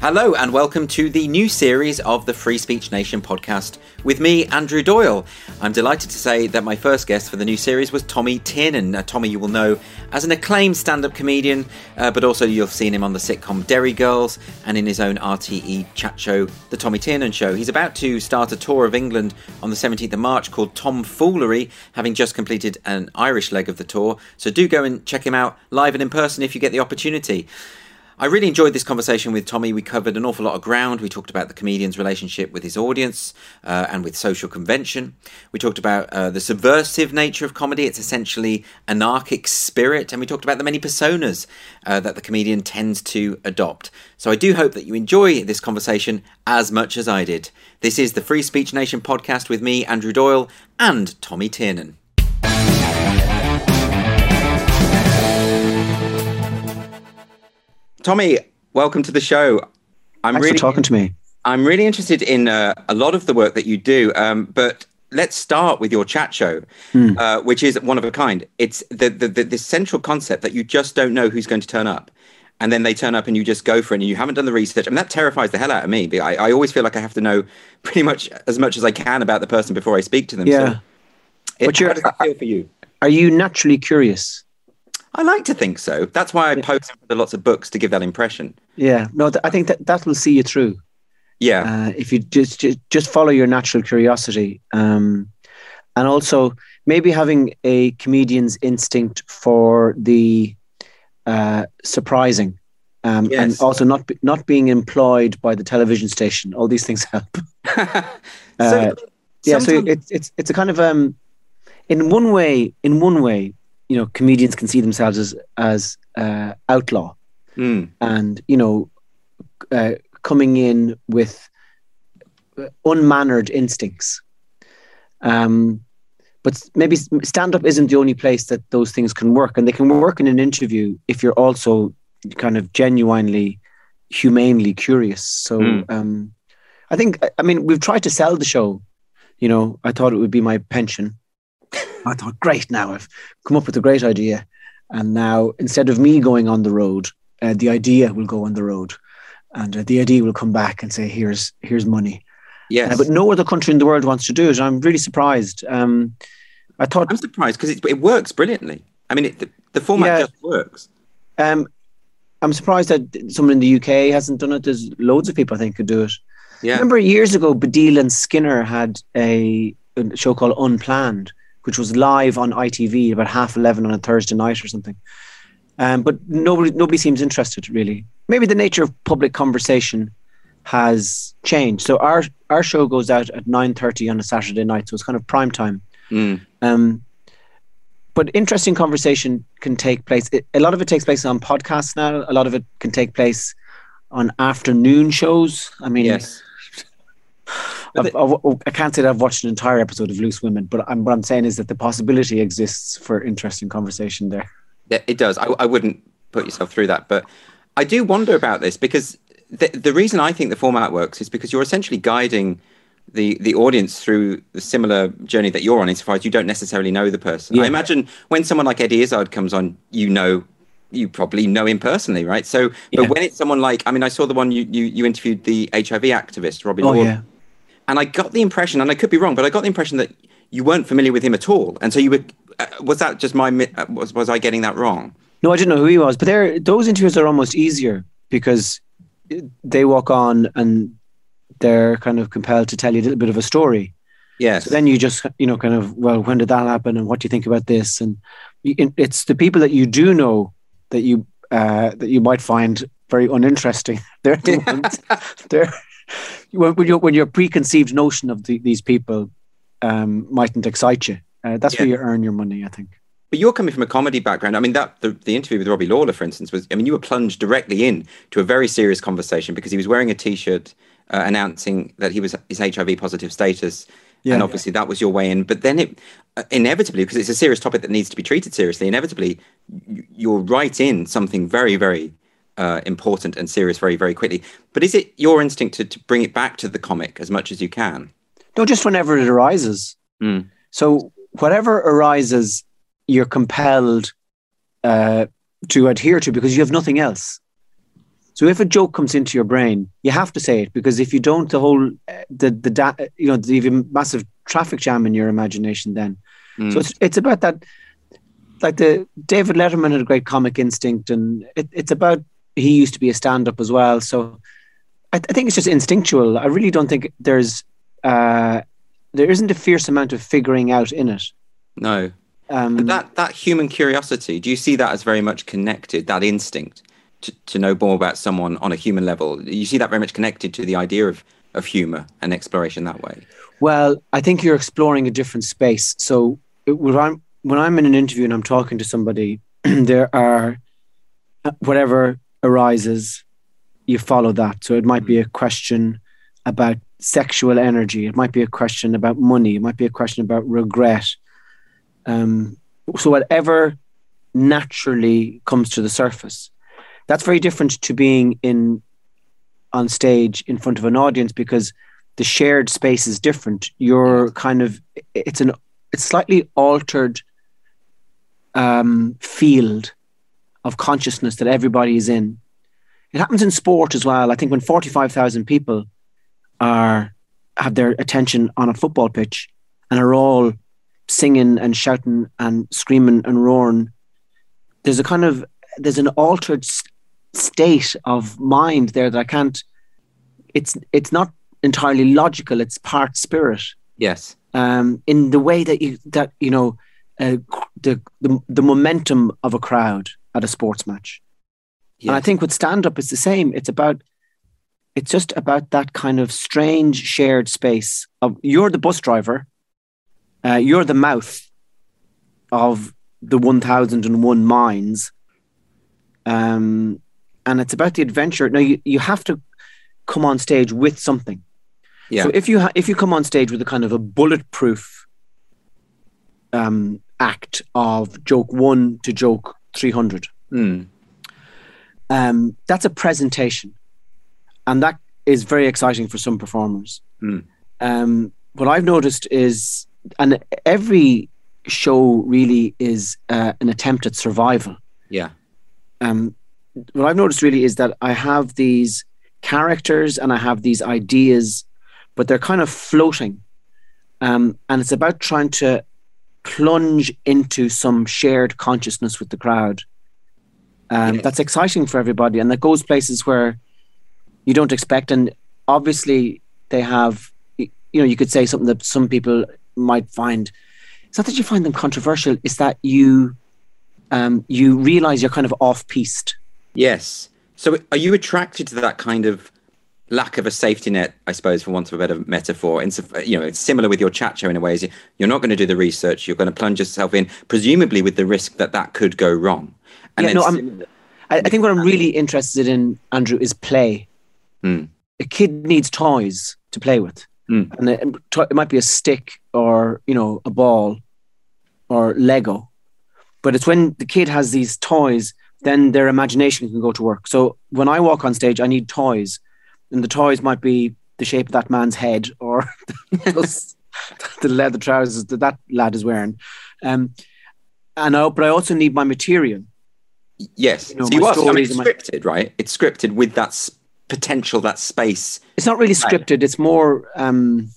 Hello, and welcome to the new series of the Free Speech Nation podcast with me, Andrew Doyle. I'm delighted to say that my first guest for the new series was Tommy Tiernan. Now, Tommy, you will know as an acclaimed stand up comedian, uh, but also you've seen him on the sitcom Derry Girls and in his own RTE chat show, The Tommy Tiernan Show. He's about to start a tour of England on the 17th of March called Tom Foolery, having just completed an Irish leg of the tour. So do go and check him out live and in person if you get the opportunity. I really enjoyed this conversation with Tommy. We covered an awful lot of ground. We talked about the comedian's relationship with his audience uh, and with social convention. We talked about uh, the subversive nature of comedy, its essentially anarchic spirit, and we talked about the many personas uh, that the comedian tends to adopt. So I do hope that you enjoy this conversation as much as I did. This is the Free Speech Nation podcast with me, Andrew Doyle, and Tommy Tiernan. Tommy, welcome to the show. I'm Thanks really for talking to me. I'm really interested in uh, a lot of the work that you do, um, but let's start with your chat show, hmm. uh, which is one of a kind. It's the, the, the, the central concept that you just don't know who's going to turn up. And then they turn up and you just go for it and you haven't done the research. I mean, that terrifies the hell out of me. I, I always feel like I have to know pretty much as much as I can about the person before I speak to them. Yeah. So it, but how does it feel for you? Are you naturally curious? I like to think so. That's why I yeah. post lots of books to give that impression. Yeah, no, th- I think that that will see you through. Yeah, uh, if you just, just just follow your natural curiosity, um, and also maybe having a comedian's instinct for the uh, surprising, um, yes. and also not be, not being employed by the television station. All these things help. uh, so, yeah, so it's it's it's a kind of um, in one way, in one way, you know comedians can see themselves as as uh, outlaw, mm. and you know uh, coming in with unmannered instincts. Um, but maybe stand up isn't the only place that those things can work, and they can work in an interview if you're also kind of genuinely, humanely curious. So, mm. um, I think I mean we've tried to sell the show. You know, I thought it would be my pension I thought, great, now I've come up with a great idea. And now instead of me going on the road, uh, the idea will go on the road. And uh, the idea will come back and say, here's, here's money. Yes. Uh, but no other country in the world wants to do it. I'm really surprised. Um, I thought. I'm surprised because it, it, works brilliantly. I mean, it, the, the, format yeah, just works. Um, I'm surprised that someone in the UK hasn't done it. There's loads of people I think could do it. Yeah. Remember years ago, Baddiel and Skinner had a, a show called Unplanned, which was live on ITV about half eleven on a Thursday night or something. Um, but nobody nobody seems interested really. Maybe the nature of public conversation has changed. So our our show goes out at nine thirty on a Saturday night, so it's kind of prime time. Mm. Um, but interesting conversation can take place. It, a lot of it takes place on podcasts now. A lot of it can take place on afternoon shows. I mean, yes. I've, I've, oh, I can not say that I've watched an entire episode of Loose Women, but I'm, what I'm saying is that the possibility exists for interesting conversation there. Yeah, it does. I, I wouldn't put yourself through that, but I do wonder about this because the, the reason I think the format works is because you're essentially guiding the the audience through the similar journey that you're on insofar as you don't necessarily know the person. Yeah. I imagine when someone like Eddie Izzard comes on, you know you probably know him personally, right? So, but yeah. when it's someone like, I mean, I saw the one you you, you interviewed the HIV activist Robbie oh, Yeah. And I got the impression, and I could be wrong, but I got the impression that you weren't familiar with him at all. And so you were, uh, was that just my, uh, was, was I getting that wrong? No, I didn't know who he was. But there, those interviews are almost easier because they walk on and they're kind of compelled to tell you a little bit of a story. Yes. So then you just, you know, kind of, well, when did that happen, and what do you think about this? And it's the people that you do know that you uh, that you might find very uninteresting. They're the ones, they're when, your when your preconceived notion of the, these people um, mightn't excite you. Uh, that's yeah. where you earn your money, I think. But you're coming from a comedy background. I mean, that the, the interview with Robbie Lawlor, for instance, was. I mean, you were plunged directly in to a very serious conversation because he was wearing a T-shirt uh, announcing that he was his HIV positive status, yeah, and obviously yeah. that was your way in. But then it uh, inevitably, because it's a serious topic that needs to be treated seriously, inevitably you're right in something very, very uh, important and serious very, very quickly. But is it your instinct to, to bring it back to the comic as much as you can? No, just whenever it arises. Mm. So whatever arises, you're compelled uh, to adhere to because you have nothing else. So if a joke comes into your brain, you have to say it because if you don't, the whole the the da- you know the even massive traffic jam in your imagination. Then, mm. so it's it's about that. Like the David Letterman had a great comic instinct, and it, it's about he used to be a stand-up as well. So I, I think it's just instinctual. I really don't think there's uh, there isn't a fierce amount of figuring out in it. No. Um, that that human curiosity, do you see that as very much connected? That instinct to, to know more about someone on a human level, you see that very much connected to the idea of of humor and exploration that way. Well, I think you're exploring a different space. So when I'm when I'm in an interview and I'm talking to somebody, there are whatever arises, you follow that. So it might be a question about sexual energy. It might be a question about money. It might be a question about regret. Um, so whatever naturally comes to the surface, that's very different to being in on stage in front of an audience because the shared space is different. You're kind of it's an it's slightly altered um, field of consciousness that everybody is in. It happens in sport as well. I think when 45,000 people are have their attention on a football pitch and are all singing and shouting and screaming and roaring, there's a kind of there's an altered state of mind there that I can't. It's it's not entirely logical. It's part spirit. Yes. Um, in the way that you that you know uh, the, the the momentum of a crowd at a sports match. Yes. And I think with stand up, it's the same. It's about, it's just about that kind of strange shared space of you're the bus driver, uh, you're the mouth of the 1001 minds. Um, and it's about the adventure. Now, you, you have to come on stage with something. Yeah. So if you ha- if you come on stage with a kind of a bulletproof um, act of joke one to joke 300. Mm. Um, that's a presentation. And that is very exciting for some performers. Mm. Um, what I've noticed is, and every show really is uh, an attempt at survival. Yeah. Um, what I've noticed really is that I have these characters and I have these ideas, but they're kind of floating. Um, and it's about trying to plunge into some shared consciousness with the crowd. Um, yeah. That's exciting for everybody, and that goes places where you don't expect. And obviously, they have, you know, you could say something that some people might find. It's not that you find them controversial; it's that you um, you realize you're kind of off piste. Yes. So, are you attracted to that kind of lack of a safety net, I suppose, for want of a better metaphor. And you know, it's similar with your chat show in a way. Is you're not going to do the research. You're going to plunge yourself in, presumably with the risk that that could go wrong. And yeah, no, I'm, I, I, think what I'm really interested in, Andrew, is play. Mm. A kid needs toys to play with, mm. and it, it might be a stick or you know a ball or Lego, but it's when the kid has these toys, then their imagination can go to work. So when I walk on stage, I need toys and the toys might be the shape of that man's head or the leather trousers that that lad is wearing. Um, and I, but I also need my material. Yes, you know, so you are. I mean, it's scripted, my... right? It's scripted with that s- potential, that space. It's not really scripted. It's more. Um,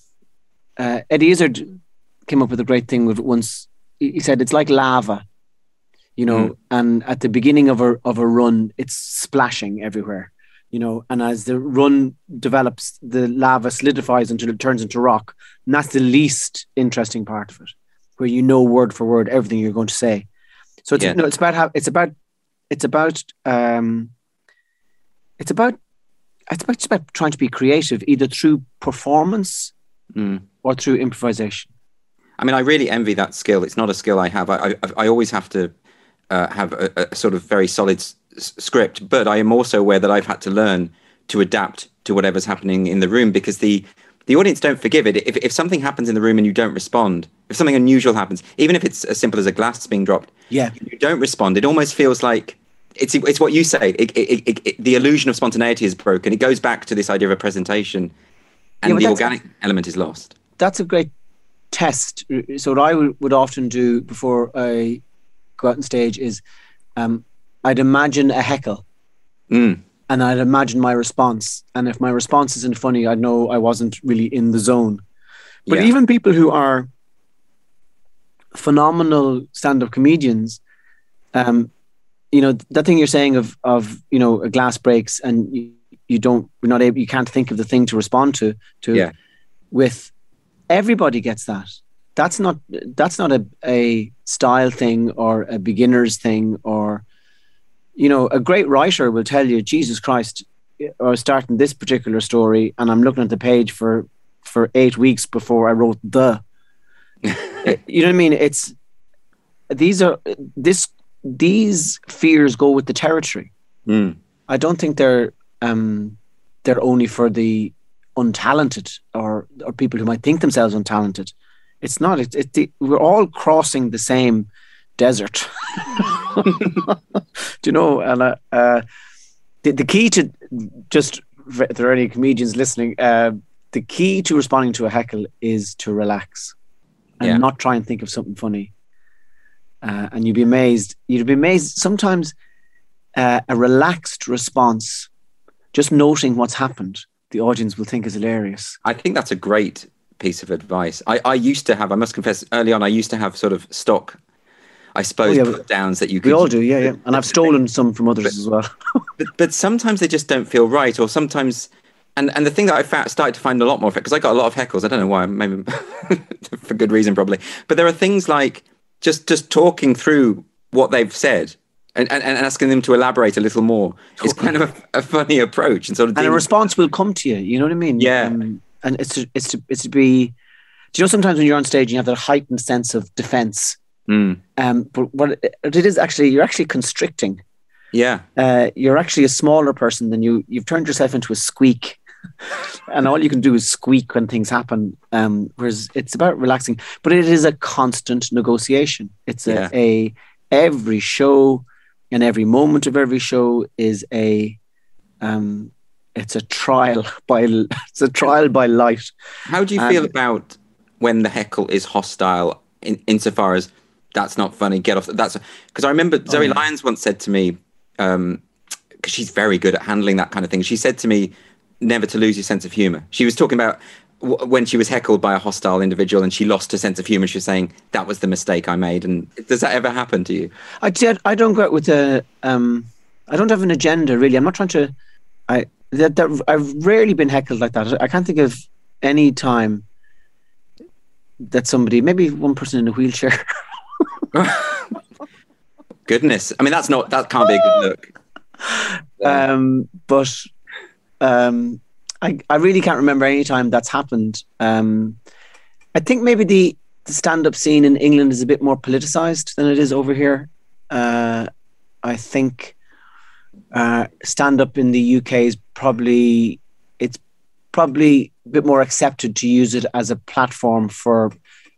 uh, Eddie Izzard came up with a great thing with once. He said it's like lava, you know, mm. and at the beginning of a of a run, it's splashing everywhere you know, and as the run develops, the lava solidifies until it turns into rock. And that's the least interesting part of it, where you know word for word everything you're going to say. So it's yeah. no, it's about how it's about it's about um it's about it's about, it's about trying to be creative either through performance mm. or through improvisation. I mean, I really envy that skill. It's not a skill I have. I I, I always have to uh, have a, a, sort of very solid s- script, but I am also aware that I've had to learn to adapt to whatever's happening in the room because the the audience don't forgive it. If, if something happens in the room and you don't respond, if something unusual happens, even if it's as simple as a glass being dropped, yeah, you don't respond. It almost feels like it's it's what you say. It, it, it, the illusion of spontaneity is broken. It goes back to this idea of a presentation, and yeah, the organic element is lost. That's a great test. So what I would often do before I go out on stage is um, I'd imagine a heckle. Mm. And I'd imagine my response. And if my response isn't funny, I'd know I wasn't really in the zone. But Yeah. even people who are phenomenal stand-up comedians, um, you know, that thing you're saying of of you know a glass breaks and you, you don't you're not able you can't think of the thing to respond to to Yeah. with everybody gets that. That's not that's not a, a style thing or a beginner's thing or you know a great writer will tell you Jesus Christ I was starting this particular story and I'm looking at the page for for eight weeks before I wrote the you know what I mean it's these are this these fears go with the territory Mm. I don't think they're um, they're only for the untalented or or people who might think themselves untalented. It's not. It's it, the, we're all crossing the same desert. Do you know? And uh, uh, the the key to just if there are any comedians listening, uh, the key to responding to a heckle is to relax and Yeah. not try and think of something funny. Uh, and you'd be amazed. You'd be amazed. Sometimes uh, a relaxed response, just noting what's happened, the audience will think is hilarious. I think that's a great piece of advice. I, I used to have, I must confess, early on, I used to have sort of stock, I suppose, Oh, yeah, put downs that you could. We all do, yeah, yeah. And I've stolen some from others as well. But, but sometimes they just don't feel right, or sometimes. And, and the thing that I found, started to find a lot more of it, because I got a lot of heckles. I don't know why, maybe for good reason, probably. But there are things like just just talking through what they've said and, and, and asking them to elaborate a little more is kind of a, a funny approach and sort of and a response will come to you. You know what I mean? Yeah. Um, and it's to, it's to it's to be. Do you know sometimes when you're on stage and you have that heightened sense of defense? Mm, Um, but what it, is actually, you're actually constricting. yeah, Uh, you're actually a smaller person than you. You've turned yourself into a squeak, and all you can do is squeak when things happen. Um, whereas it's about relaxing, but it is a constant negotiation. It's a, Yeah. a every show and every moment of every show is a um, it's a trial by it's a trial by light. How do you And- feel about when the heckle is hostile in, insofar as that's not funny, get off? That's because I remember Zoe yeah. Lyons once said to me, because she's very good at handling that kind of thing. She said to me, never to lose your sense of humor. She was talking about w- when she was heckled by a hostile individual and she lost her sense of humor. She was saying, that was the mistake I made. And does that ever happen to you? I did. I don't go out with a. Um, I don't have an agenda really. I'm not trying to. I that, that I've rarely been heckled like that. I can't think of any time that somebody, maybe one person in a wheelchair. Goodness. I mean, that's not, that can't be a good look. um, but um, I I really can't remember any time that's happened. Um, I think maybe the, the stand up scene in England is a bit more politicized than it is over here. Uh, I think uh, stand up in the UK is probably it's probably a bit more accepted to use it as a platform for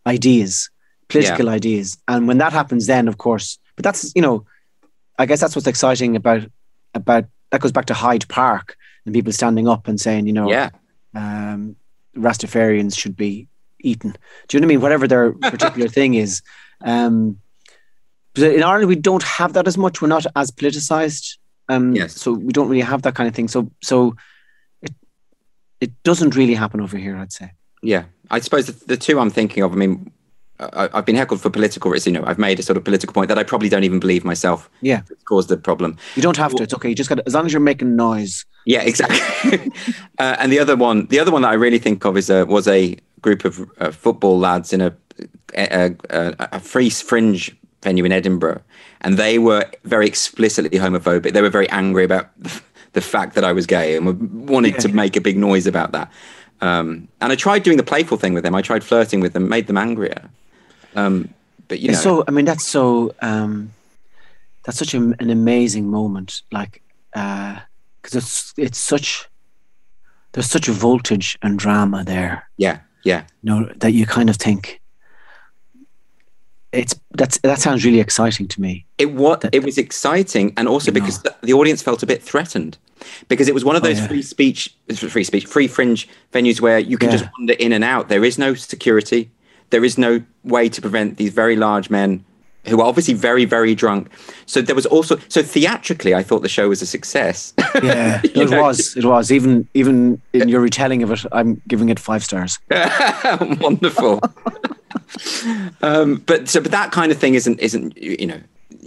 ideas, political ideas, and when that happens, then of course, but that's you know, I guess that's what's exciting about about that goes back to Hyde Park and people standing up and saying, you know, Yeah. um, Rastafarians should be eaten. Do you know what I mean? Whatever their particular thing is. Um, but in Ireland, we don't have that as much. We're not as politicized. Um, Yes. So we don't really have that kind of thing. So so it it doesn't really happen over here. I'd say. Yeah, I suppose the, the two I'm thinking of. I mean, I, I've been heckled for political reasons. You know, I've made a sort of political point that I probably don't even believe myself. Yeah. It's caused the problem. You don't have to. It's okay. You just got as long as you're making noise. Yeah, exactly. uh, and the other one, the other one that I really think of is a, was a group of uh, football lads in a, a, a, a free fringe venue in Edinburgh, and they were very explicitly homophobic. They were very angry about the fact that I was gay and wanted Yeah, to make a big noise about that. Um, and I tried doing the playful thing with them. I tried flirting with them, made them angrier. Um, but you know, so I mean that's so um that's such a, an amazing moment like uh because it's it's such there's such a voltage and drama there yeah, yeah. you know that you kind of think it's that's that sounds really exciting to me It was That- it was exciting, and also because the, the audience felt a bit threatened, because it was one of Oh, those yeah. free speech, free speech, free fringe venues where you can Yeah. just wander in and out. There is no security. There is no way to prevent these very large men who are obviously very, very drunk. So there was also so theatrically, I thought the show was a success. Yeah, it know? was. It was. Even even in your retelling of it, I'm giving it five stars. Wonderful. um, but so, but that kind of thing isn't isn't you know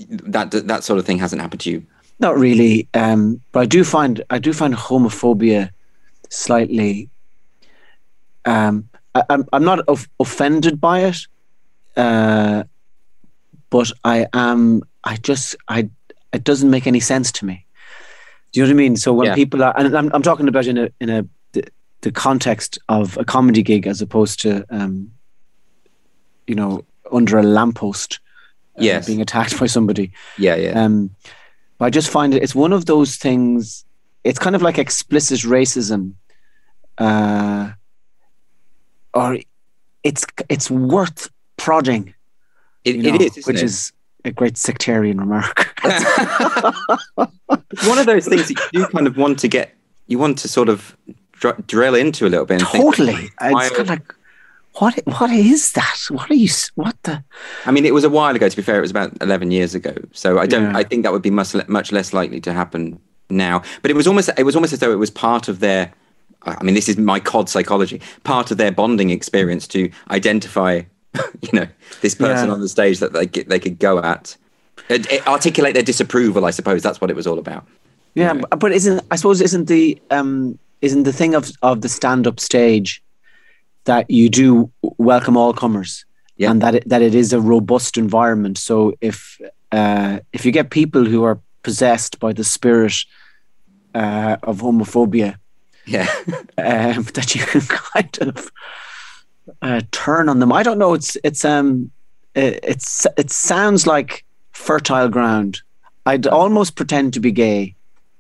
that that sort of thing hasn't happened to you. Not really. Um, but I do find I do find homophobia slightly. Um, I, am I'm, I'm not of, offended by it. Uh, but I am I just I it doesn't make any sense to me. Do you know what I mean? So when yeah. people are and I'm I'm talking about in a in a the, the context of a comedy gig as opposed to um you know under a lamppost uh, yes. being attacked by somebody. Yeah, yeah. Um I just find it it's one of those things it's kind of like explicit racism uh or it's it's worth prodding it, you know, it is, which it? is a great sectarian remark. one of those things that you kind of want to get, you want to sort of dr- drill into a little bit. totally, think, it's kind of like, what? What is that? What are you? What the? I mean, it was a while ago. To be fair, it was about eleven years ago. So I don't. Yeah. I think that would be much much less likely to happen now. But it was almost. It was almost as though it was part of their. I mean, this is my cod psychology. Part of their bonding experience to identify you know, this person yeah. on the stage that they they could go at, articulate their disapproval. I suppose that's what it was all about. Yeah, you know? but isn't I suppose isn't the um isn't the thing of of the stand up stage that you do welcome all comers, yeah. and that it, that it is a robust environment. So if uh, if you get people who are possessed by the spirit uh, of homophobia, yeah, um, that you can kind of uh, turn on them. I don't know. It's it's um it, it's it sounds like fertile ground. I'd almost pretend to be gay,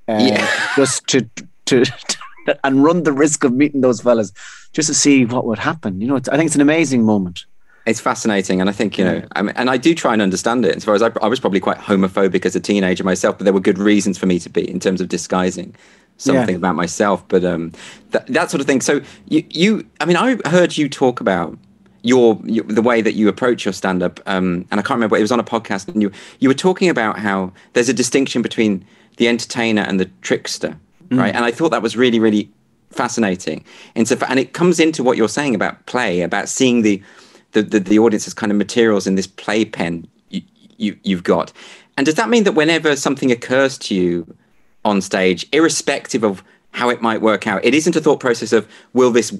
uh, yeah. just to, to, to and run the risk of meeting those fellas, just to see what would happen. You know, I think it's an amazing moment. It's fascinating, and I think you know, I mean, and I do try and understand it. As far as I, I was probably quite homophobic as a teenager myself, but there were good reasons for me to be in terms of disguising something yeah. about myself. But um, that, that sort of thing. So you, you, I mean, I heard you talk about your, your the way that you approach your stand up, um, and I can't remember. It was on a podcast, and you you were talking about how there's a distinction between the entertainer and the trickster, mm. right? And I thought that was really, really fascinating. And so, and it comes into what you're saying about play, about seeing the the, the, the audience as kind of materials in this playpen you, you you've got. And does that mean that whenever something occurs to you on stage, irrespective of how it might work out. It isn't a thought process of will this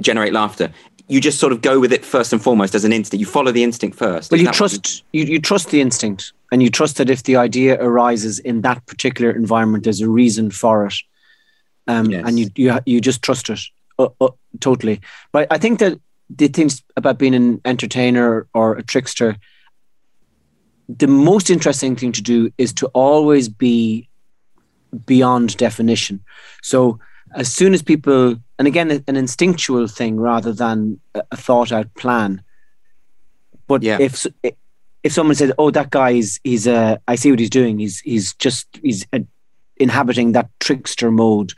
generate laughter. You just sort of go with it first and foremost as an instinct. You follow the instinct first. Well, you trust you, you trust the instinct, and you trust that if the idea arises in that particular environment, there's a reason for it, um, yes. and you you you just trust it uh, uh, totally. But I think that the things about being an entertainer or a trickster, the most interesting thing to do is to always be beyond definition. So as soon as people, and again, an instinctual thing rather than a thought out plan. But yeah. if if someone says, "Oh, that guy is he's uh, I see what he's doing. He's he's just he's uh, inhabiting that trickster mode."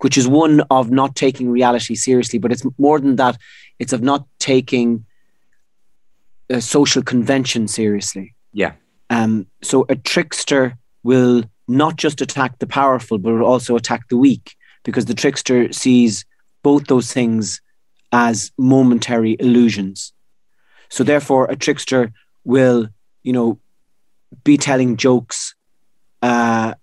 Which is one of not taking reality seriously, but it's more than that. It's of not taking a social convention seriously. Yeah. Um, so a trickster will not just attack the powerful, but will also attack the weak, because the trickster sees both those things as momentary illusions. So therefore, a trickster will, you know, be telling jokes uh,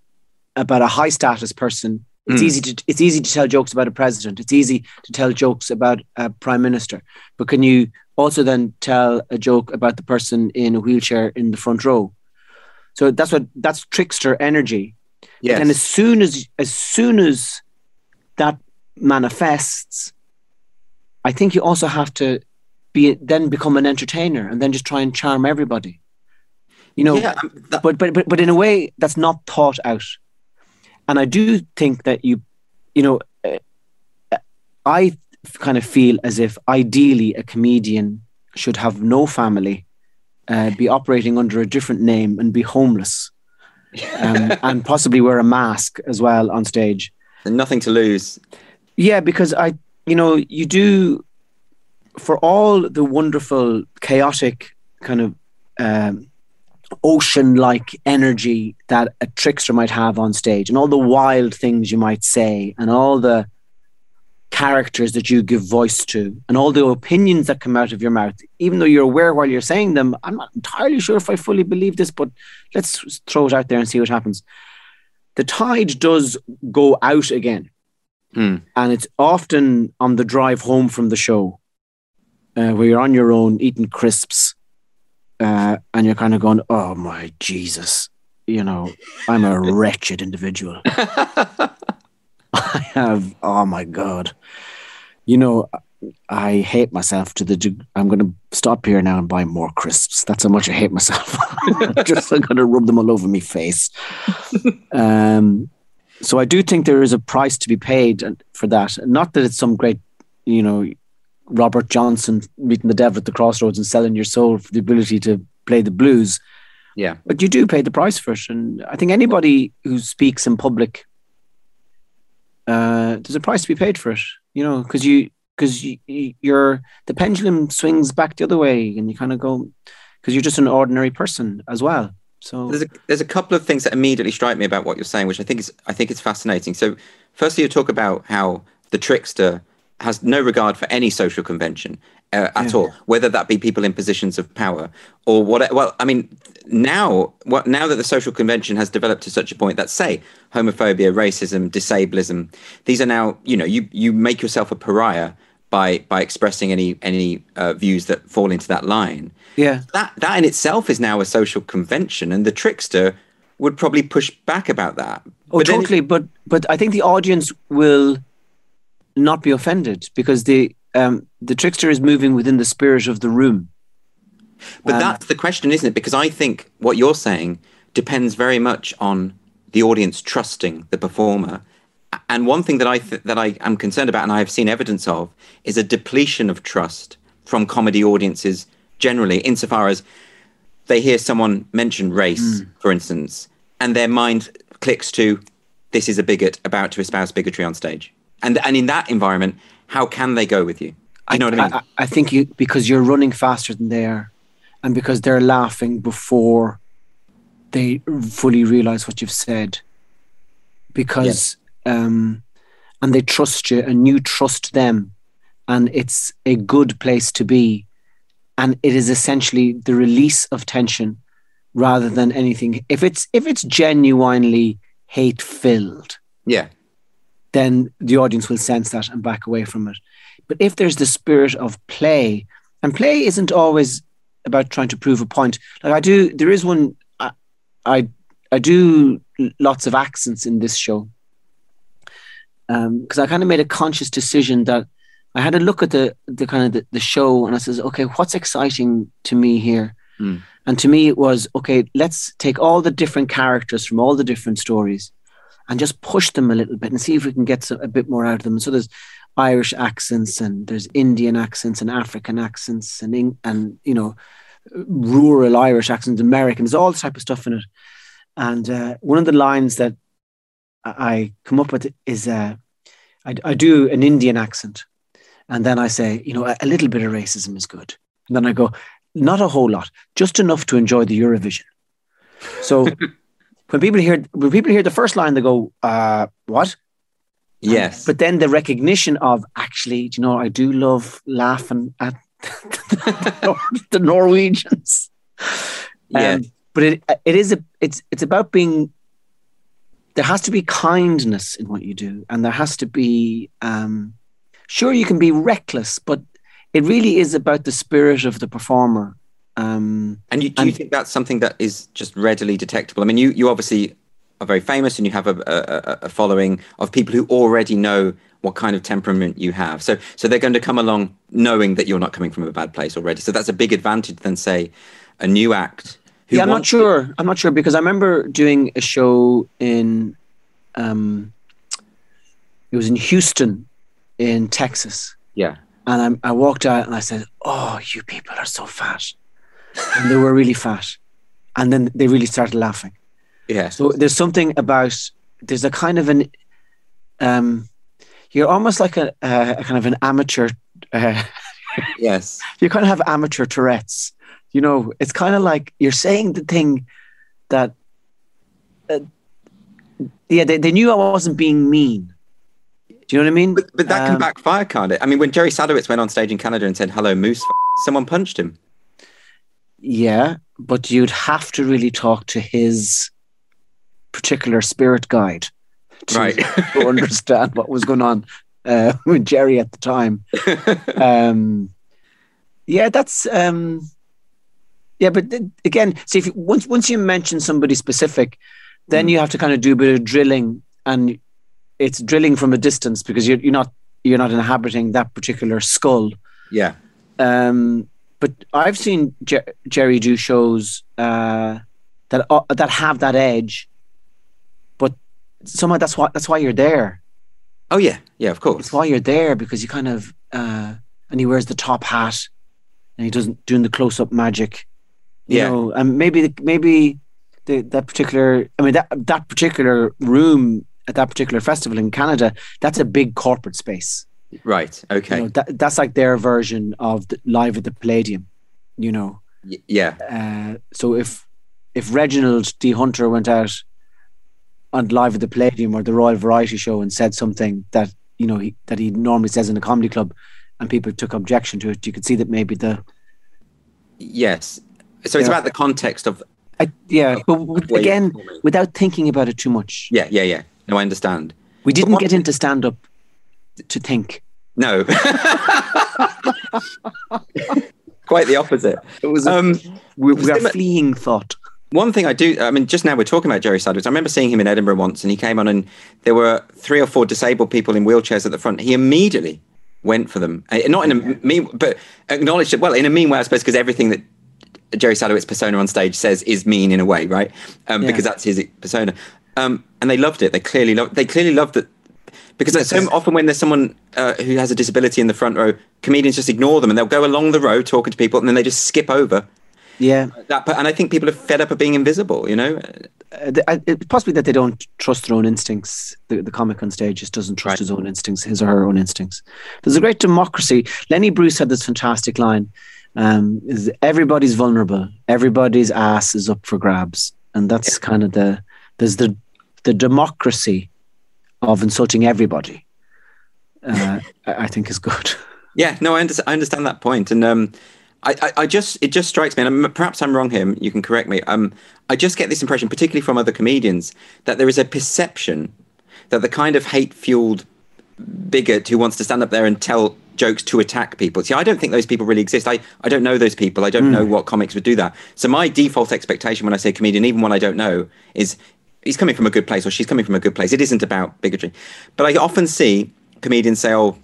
about a high status person. It's mm. easy to it's easy to tell jokes about a president. It's easy to tell jokes about a prime minister. But can you also then tell a joke about the person in a wheelchair in the front row? So that's what that's trickster energy. Yes. And as soon as as soon as that manifests, I think you also have to be then become an entertainer and then just try and charm everybody. You know, yeah, um, that- but, but but but in a way that's not thought out. And I do think that you, you know, uh, I kind of feel as if ideally a comedian should have no family uh, be operating under a different name and be homeless um, and possibly wear a mask as well on stage. And nothing to lose. Yeah, because I, you know, you do for all the wonderful, chaotic kind of um, ocean like energy that a trickster might have on stage and all the wild things you might say and all the characters that you give voice to and all the opinions that come out of your mouth. Even though you're aware while you're saying them i'm not entirely sure if i fully believe this but let's throw it out there and see what happens. The tide does go out again. Hmm. and it's often on the drive home from the show uh, where you're on your own eating crisps uh, and you're kind of going oh my jesus. You know i'm a wretched individual. I have oh my god. You know i hate myself to the deg- i'm going to stop here now and buy more crisps. That's how much i hate myself. Just i'm going to rub them all over my face. Um so I do think there is a price to be paid for that. Not that it's some great, you know, Robert Johnson meeting the devil at the crossroads and selling your soul for the ability to play the blues, yeah. but you do pay the price for it. And I think anybody who speaks in public, uh, there's a price to be paid for it. You know, because you because you, you're the pendulum swings back the other way, and you kind of go because you're just an ordinary person as well. So There's a, there's a couple of things that immediately strike me about what you're saying, which I think is I think it's fascinating. So, firstly, you talk about how the trickster has no regard for any social convention uh, at Yeah. all, whether that be people in positions of power or what. Well, I mean, now what now that the social convention has developed to such a point that say homophobia, racism, disablism, these are now you know you you make yourself a pariah by by expressing any any uh, views that fall into that line yeah, that that in itself is now a social convention, and the trickster would probably push back about that. Oh, But totally. But but I think the audience will not be offended because the um, the trickster is moving within the spirit of the room. but um, that's the question, isn't it? Because I think what you're saying depends very much on the audience trusting the performer. And one thing that I th- that I am concerned about, and I have seen evidence of, is a depletion of trust from comedy audiences generally, insofar as they hear someone mention race, Hmm. for instance, and their mind clicks to this is a bigot about to espouse bigotry on stage. And and in that environment, how can they go with you? You know what I mean? I, think you because you're running faster than they are, and because they're laughing before they fully realize what you've said. Because um, and they trust you, and you trust them, and it's a good place to be, and it is essentially the release of tension rather than anything. If it's if it's genuinely hate filled, yeah. Then the audience will sense that and back away from it. But if there's the spirit of play, and play isn't always about trying to prove a point. Like I do, there is one. I, I, I do lots of accents in this show because I kind of made a conscious decision that I had a look at the the kind of the, the show and I says, okay, what's exciting to me here? Hmm. And to me, it was okay. Let's take all the different characters from all the different stories and just push them a little bit and see if we can get a bit more out of them. So there's Irish accents and there's Indian accents and African accents and and you know rural Irish accents, American. There's all this type of stuff in it. And uh, one of the lines that I come up with is uh, I, I do an Indian accent, and then I say, you know, a, a little bit of racism is good. And then I go, not a whole lot, just enough to enjoy the Eurovision. So when people hear when people hear the first line, they go, uh, "What?" Yes. But then the recognition of actually, you know, I do love laughing at the Norwegians. yeah. Um, but it it is a it's it's about being. There has to be kindness in what you do, and there has to be. Um, sure, you can be reckless, but it really is about the spirit of the performer. Um, And you, do you think that's something that is just readily detectable? I mean, you, you obviously are very famous and you have a, a, a following of people who already know what kind of temperament you have. So, so they're going to come along knowing that you're not coming from a bad place already. So that's a big advantage than, say, a new act. Who yeah, I'm not sure. I'm not sure because I remember doing a show in, um, it was in Houston, in Texas, Yeah. and I, I walked out and I said, "Oh, you people are so fat," and they were really fat, and then they really started laughing. Yeah. So there's something about there's a kind of an, um, you're almost like a, a, a kind of an amateur. Uh, Yes. you kind of have amateur Tourette's. You know, it's kind of like you're saying the thing that, uh, yeah, they, they knew I wasn't being mean. Do you know what I mean? But, but that can Um, backfire, can't it? I mean, when Jerry Sadowitz went on stage in Canada and said, hello, moose, f-," someone punched him. Yeah, but you'd have to really talk to his particular spirit guide to, Right. to understand what was going on uh, with Jerry at the time. Um, yeah, that's um, yeah, but again, see if you, once once you mention somebody specific, then Mm. you have to kind of do a bit of drilling, and it's drilling from a distance because you're you're not you're not inhabiting that particular skull. yeah. Um, but I've seen Jer- Jerry do shows uh, that uh, that have that edge, but somehow that's why that's why you're there. Oh, yeah. Yeah, of course. It's why you're there because you kind of uh, and he wears the top hat and he doesn't doing the close up magic. You Yeah. know, and maybe the, maybe the, that particular I mean that that particular room at that particular festival in Canada that's a big corporate space. Right. Okay. You know, that, that's like their version of the, live at the Palladium. You know, Y- yeah. uh, so if if Reginald D Hunter went out on live at the Palladium or the Royal Variety Show and said something that you know he, that he normally says in a comedy club, and people took objection to it, you could see that maybe the Yes. So it's about the context of. I, yeah, but w- Way of again, without thinking about it too much, Yeah, yeah, yeah. No, I understand. we didn't get into stand up to think. No. Quite the opposite. It was Um, we, we are simi- fleeing thought. one thing I do, I mean, just now we're talking about Jerry Sadowitz. I remember seeing him in Edinburgh once, and he came on, and there were three or four disabled people in wheelchairs at the front. He immediately went for them, Uh, not in a mean, but acknowledged it. Well, in a mean way, I suppose, because everything that Jerry Sadowitz persona on stage says is mean in a way, right? Um, Yeah. Because that's his persona, um, and they loved it. They clearly loved. They clearly loved it. Because so often when there's someone uh, who has a disability in the front row, comedians just ignore them and they'll go along the row talking to people and then they just skip over Yeah, that. And I think people are fed up of being invisible. You know, uh, the- I- possibly that they don't trust their own instincts. The, the comic on stage just doesn't trust Right. his own instincts, his or her own instincts. There's a great democracy. Lenny Bruce had this fantastic line: um, is "Everybody's vulnerable. Everybody's ass is up for grabs," and that's kind of the there's the the democracy of insulting everybody. Uh, I, think is good. Yeah, no, I understand. I understand that point, and um, I, I, I just it just strikes me, and perhaps I'm wrong here. You can correct me. Um, I just get this impression, particularly from other comedians, that there is a perception that the kind of hate-fueled bigot who wants to stand up there and tell jokes to attack people. See, I don't think those people really exist. I, I don't know those people. I don't know what comics would do that. So my default expectation when I say comedian, even when I don't know, is he's coming from a good place or she's coming from a good place. It isn't about bigotry. But I often see comedians say, oh,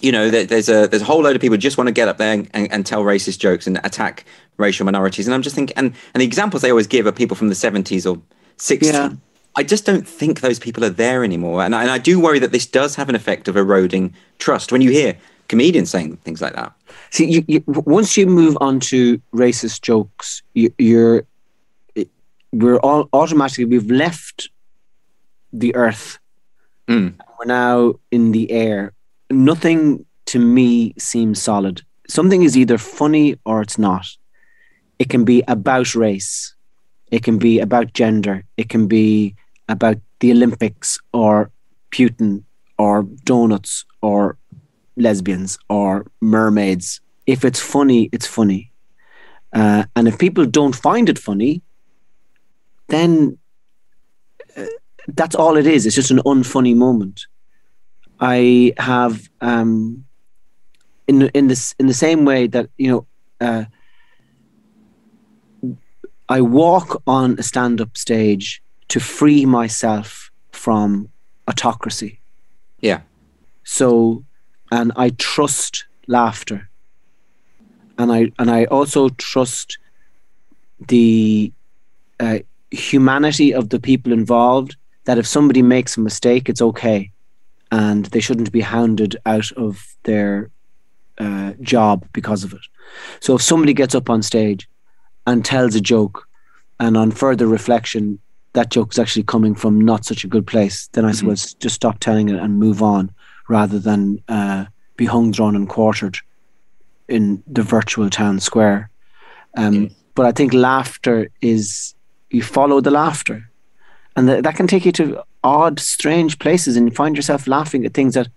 you know, there's a there's a whole load of people who just want to get up there and, and, and tell racist jokes and attack racial minorities. And I'm just thinking, and, and the examples they always give are people from the 70s or 60s. Yeah. I just don't think those people are there anymore. And I, and I do worry that this does have an effect of eroding trust when you hear comedians saying things like that. See, you, you, once you move on to racist jokes, you, you're we're all automatically we've left the earth. Mm. We're now in the air. Nothing to me seems solid. Something is either funny or it's not. It can be about race. It can be about gender. It can be about the Olympics or Putin or donuts or lesbians or mermaids. If it's funny, it's funny. Uh, and if people don't find it funny, then uh, that's all it is. It's just an unfunny moment. I have, um, in in this in the same way that you know, uh, I walk on a stand-up stage to free myself from autocracy. Yeah. So, and I trust laughter, and I and I also trust the uh, humanity of the people involved. That if somebody makes a mistake, it's okay, and they shouldn't be hounded out of their uh, job because of it. So if somebody gets up on stage and tells a joke, and on further reflection, that joke is actually coming from not such a good place, then I Mhm. suppose just stop telling it and move on, rather than uh, be hung, drawn, and quartered in the virtual town square. Um, But I think laughter is you follow the laughter, and th- that can take you to odd, strange places, and you find yourself laughing at things that,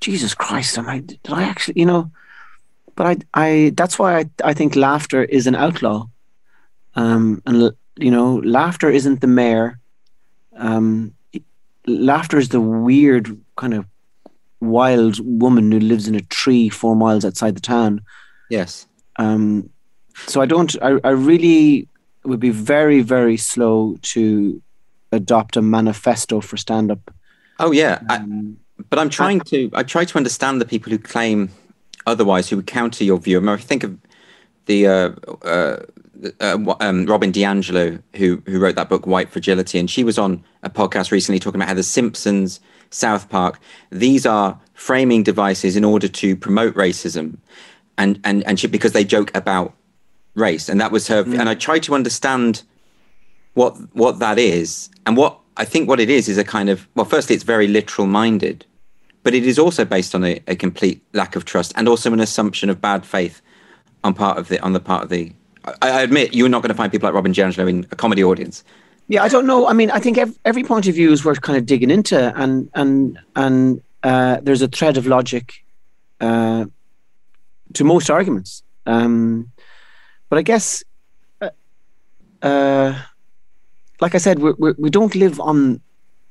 Jesus Christ, am I? Did I actually? You know. But I, I. That's why I, I think laughter is an outlaw, um, and you know, laughter isn't the mayor. Um, laughter is the weird kind of wild woman who lives in a tree four miles outside the town. Yes. Um, so I don't. I, I really would be very very slow to adopt a manifesto for stand up. Oh yeah, Um, I, but I'm trying to. I try to understand the people who claim otherwise, who would counter your view. I, mean, I think of the uh, uh, uh, um, Robin DiAngelo, who who wrote that book White Fragility, and she was on a podcast recently talking about how The Simpsons, South Park, these are framing devices in order to promote racism, and and and she, because they joke about race, and that was her. And I tried to understand what what that is, and what I think what it is is a kind of well, firstly, it's very literal minded, but it is also based on a, a complete lack of trust and also an assumption of bad faith on part of the on the part of the. I, I admit you're not going to find people like Robin DiAngelo in a comedy audience. Yeah, I don't know. I mean, I think every, every point of view is worth kind of digging into, and and and uh, there's a thread of logic uh, to most arguments. Um, but I guess, uh, uh, like I said, we we we don't live on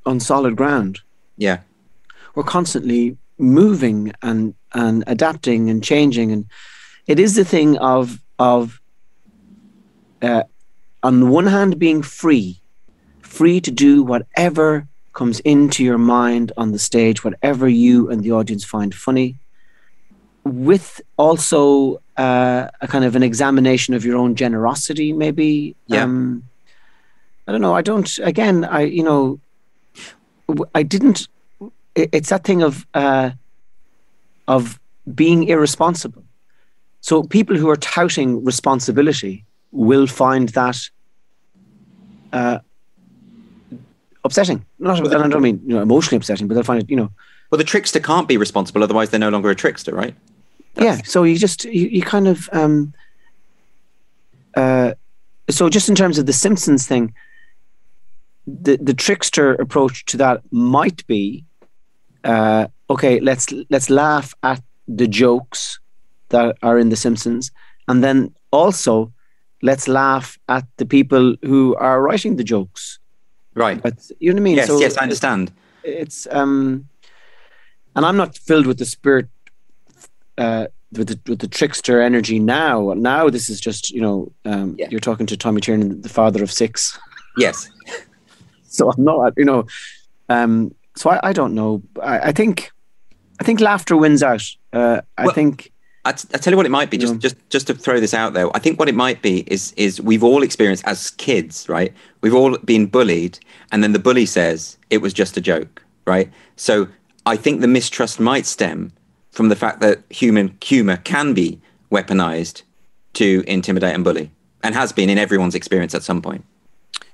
on solid ground. Yeah, We're constantly moving and and adapting and changing, and it is the thing of of uh, on the one hand being free free to do whatever comes into your mind on the stage, whatever you and the audience find funny, with also uh, a kind of an examination of your own generosity, maybe. Yeah. Um, I don't know. I don't. Again, I you know, I didn't. it- It's that thing of uh, of being irresponsible. So people who are touting responsibility will find that uh, upsetting. Not, and I don't mean you know emotionally upsetting, but they'll find it you know well, the trickster can't be responsible, otherwise they're no longer a trickster, right? Yeah. So you just you, you kind of um, uh, so just in terms of the Simpsons thing, the the trickster approach to that might be uh, okay. Let's let's laugh at the jokes that are in the Simpsons, and then also let's laugh at the people who are writing the jokes. Right. But you know what I mean? Yes, So yes, I understand. it's um and i'm not filled with the spirit uh with the, with the trickster energy now now this is just you know um Yeah. you're talking to tommy tiernan the father of six Yes. so i'm not you know um so i, I don't know I, I think i think laughter wins out uh i Well- think I, t- I tell you what it might be. Just, Yeah. just, just to throw this out there. I think what it might be is, is we've all experienced as kids, right? We've all been bullied, and then the bully says it was just a joke, right? So I think the mistrust might stem from the fact that human humor can be weaponized to intimidate and bully, and has been in everyone's experience at some point.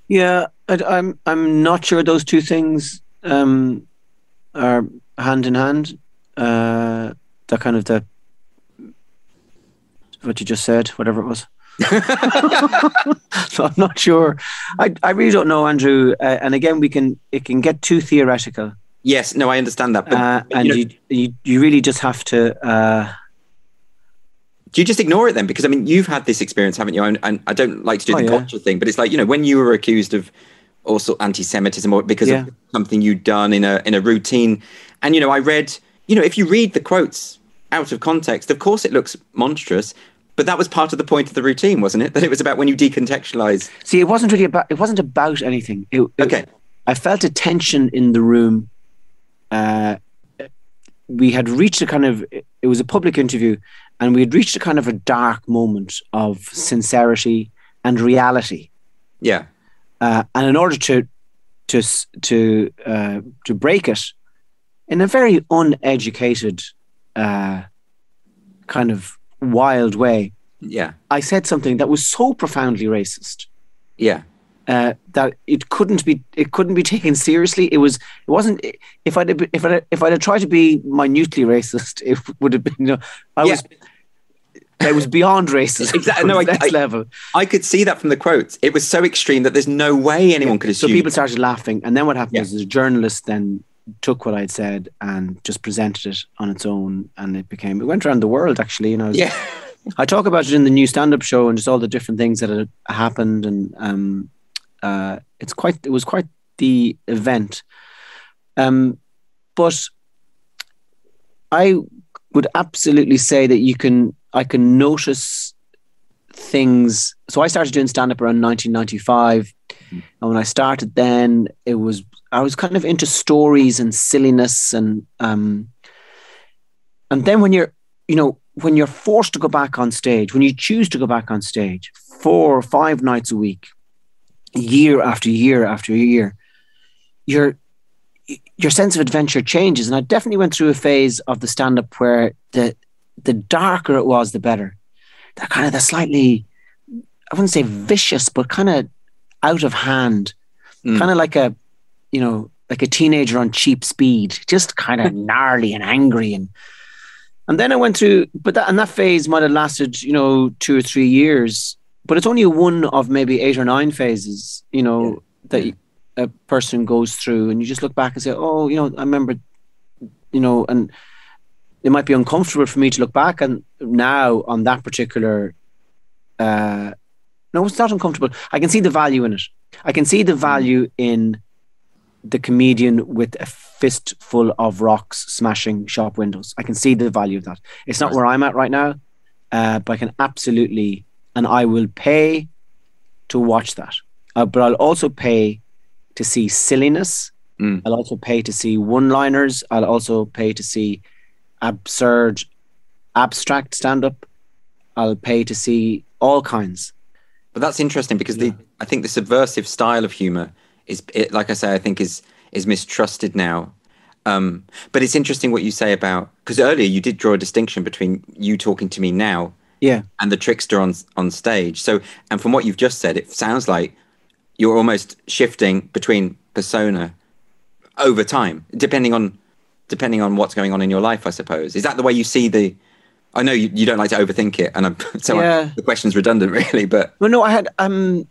yeah I, i'm i'm not sure those two things um are hand in hand uh that kind of the what you just said whatever it was so I'm not sure. I, I really don't know, Andrew. Uh, and again, we can it can get too theoretical, Yes, no, I understand that, but, uh, and you know, you, you you really just have to. Uh, do you just ignore it then? Because I mean, you've had this experience, haven't you? And, and I don't like to do Oh, the yeah. culture thing, but it's like you know when you were accused of also anti-Semitism or because Yeah. of something you'd done in a in a routine, and you know I read, you know, if you read the quotes out of context, of course it looks monstrous, but that was part of the point of the routine, wasn't it? That it was about when you decontextualize. see, it wasn't really about. It wasn't about anything. It, it- Okay, I felt a tension in the room. Uh, we had reached a kind of. It was a public interview, and we had reached a kind of a dark moment of sincerity and reality. yeah, uh, and in order to to to uh, to break it in a very uneducated uh, kind of wild way, yeah, I said something that was so profoundly racist yeah, uh, that it couldn't be it couldn't be taken seriously. It was it wasn't if I'd if I if I'd have tried to be minutely racist, it would have been. You know, I Yeah. was. It was beyond racism. Exactly. No, I, next I, level. I could see that from the quotes. It was so extreme that there's no way anyone could So people started laughing, and then what happened Yeah. was the journalist then took what I'd said and just presented it on its own, and it became it went around the world actually. You know, yeah. I talk about it in the new stand-up show and just all the different things that had happened, and um, uh, it's quite it was quite the event. Um, but I would absolutely say that you can I can notice things. So I started doing stand-up around 1995, and when I started, then it was I was kind of into stories and silliness and um, and then when you're you know when you're forced to go back on stage, when you choose to go back on stage four or five nights a week, year after year after year, your your sense of adventure changes. And I definitely went through a phase of the stand up where the the darker it was, the better. That kind of the slightly, I wouldn't say vicious, but kind of out of hand, Mm. kind of like a, you know, like a teenager on cheap speed, just kind of gnarly and angry and and then I went through, but that and that phase might have lasted, you know, two or three years. But it's only one of maybe eight or nine phases, you know, that Yeah. a person goes through, and you just look back and say, "Oh, you know, I remember," you know, and it might be uncomfortable for me to look back and now on that particular. Uh, no, it's not uncomfortable. I can see the value in it. I can see the value in the comedian with a fistful of rocks smashing shop windows. I can see the value of that. It's not where I'm at right now, uh, but I can absolutely, and I will pay to watch that. Uh, but I'll also pay to see silliness. Mm. I'll also pay to see one-liners. I'll also pay to see absurd, abstract stand-up. I'll pay to see all kinds. But that's interesting because the I think the subversive style of humor is, it, like I say, I think is is mistrusted now. Um, but it's interesting what you say about because earlier you did draw a distinction between you talking to me now Yeah, and the trickster on on stage. So, and from what you've just said, it sounds like you're almost shifting between persona over time, depending on depending on what's going on in your life. I suppose is that the way you see the. I know you, you don't like to overthink it, and I'm, so I- Yeah. the question's redundant, really. But Well, no, I had um,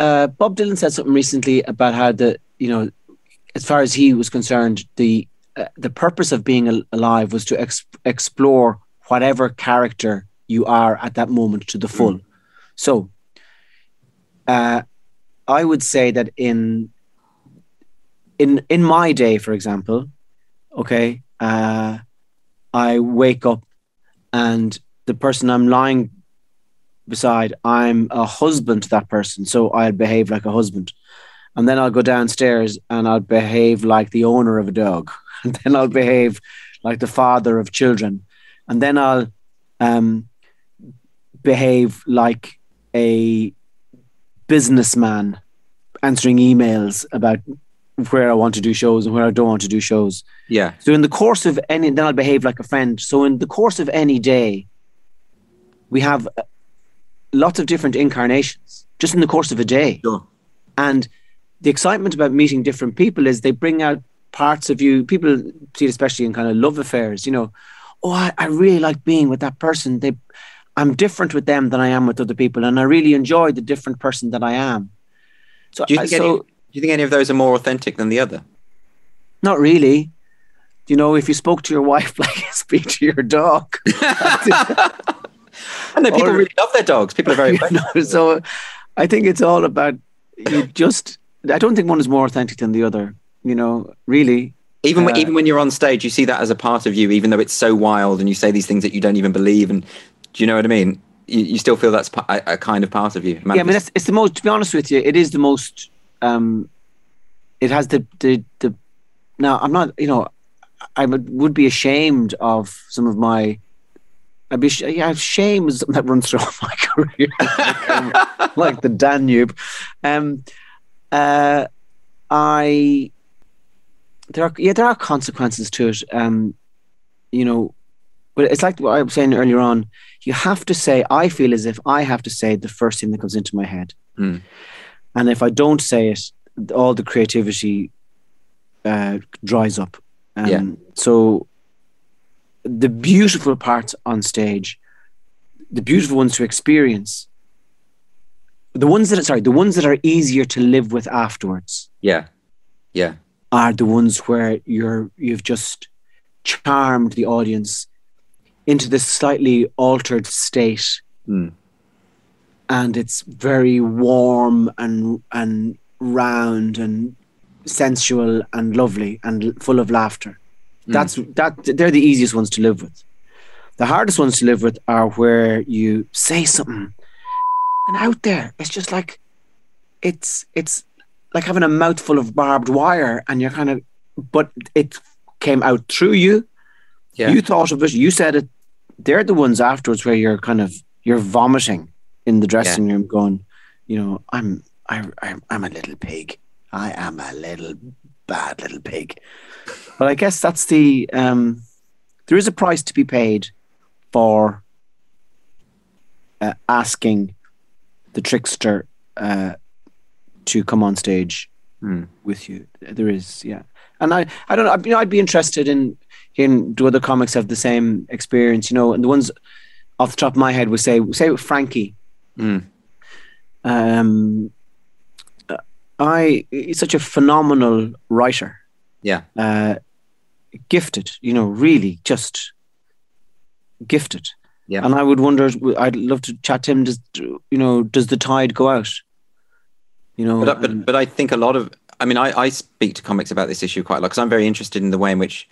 uh, Bob Dylan said something recently about how the you know, as far as he was concerned, the uh, the purpose of being al- alive was to ex- explore whatever character you are at that moment to the full. So, uh, I would say that in in in my day, for example, okay, uh, I wake up and the person I'm lying beside, I'm a husband to that person, so I'll behave like a husband. And then I'll go downstairs and I'll behave like the owner of a dog. And then I'll behave like the father of children. And then I'll um, behave like a businessman answering emails about where I want to do shows and where I don't want to do shows. yeah, So in the course of any, then I'll behave like a friend. So in the course of any day, we have lots of different incarnations just in the course of a day. sure. And the excitement about meeting different people is they bring out parts of you. People see it especially in kind of love affairs. You know, oh, I, I really like being with that person. They, I'm different with them than I am with other people, and I really enjoy the different person that I am. So, Do you think so any, do you think any of those are more authentic than the other? not really. You know, if you spoke to your wife like you speak to your dog. I know people Or- really love their dogs. People are very. Know, so I think it's all about you just I don't think one is more authentic than the other, you know, really. even when, uh, even when you're on stage, you see that as a part of you, even though it's so wild, and you say these things that you don't even believe. And do you know what I mean? You, you still feel that's a, a kind of part of you. Yeah, I mean that's it's the most to be honest with you, it is the most um it has the the the now I'm not, you know, I would, would be ashamed of some of my I'd be yeah, shame is something that runs through my career, like, um, like the Danube. Um, uh, I there are yeah there are consequences to it. Um, you know, but it's like what I was saying earlier on. You have to say. I feel as if I have to say the first thing that comes into my head, Hmm. and if I don't say it, all the creativity uh, dries up. Um, Yeah. So the beautiful parts on stage the beautiful ones to experience. The ones that sorry, the ones that are easier to live with afterwards Yeah. Yeah. are the ones where you're you've just charmed the audience into this slightly altered state Mm. and it's very warm and and round and sensual and lovely and full of laughter. That's that they're the easiest ones to live with. The hardest ones to live with are where you say something and out there. It's just like it's it's like having a mouthful of barbed wire and you're kind of but it came out through you. Yeah. You thought of it, you said it. They're the ones afterwards where you're kind of you're vomiting in the dressing room going, you know, I'm I, I'm I'm a little pig. I am a little bad little pig. But I guess that's the um there is a price to be paid for uh, asking the trickster uh, to come on stage Hmm. with you. There is, yeah. And I, I don't know. I'd, you know, I'd be interested in hearing do other comics have the same experience. You know, and the ones off the top of my head would say, say with Frankie. Mm. Um, I he's such a phenomenal writer, Yeah. uh, gifted. You know, really just gifted. Yeah. And I would wonder. I'd love to chat to him. Does you know? Does the tide go out? You know, But, but but I think a lot of I mean I, I speak to comics about this issue quite a lot because I'm very interested in the way in which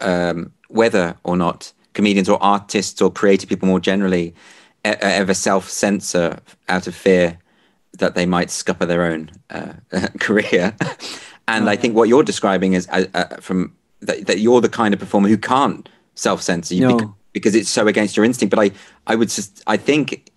um, whether or not comedians or artists or creative people more generally e- ever self censor out of fear that they might scupper their own uh, career. and I think what you're describing is uh, uh, from that, that you're the kind of performer who can't self censor No. because it's so against your instinct. But I I would just I think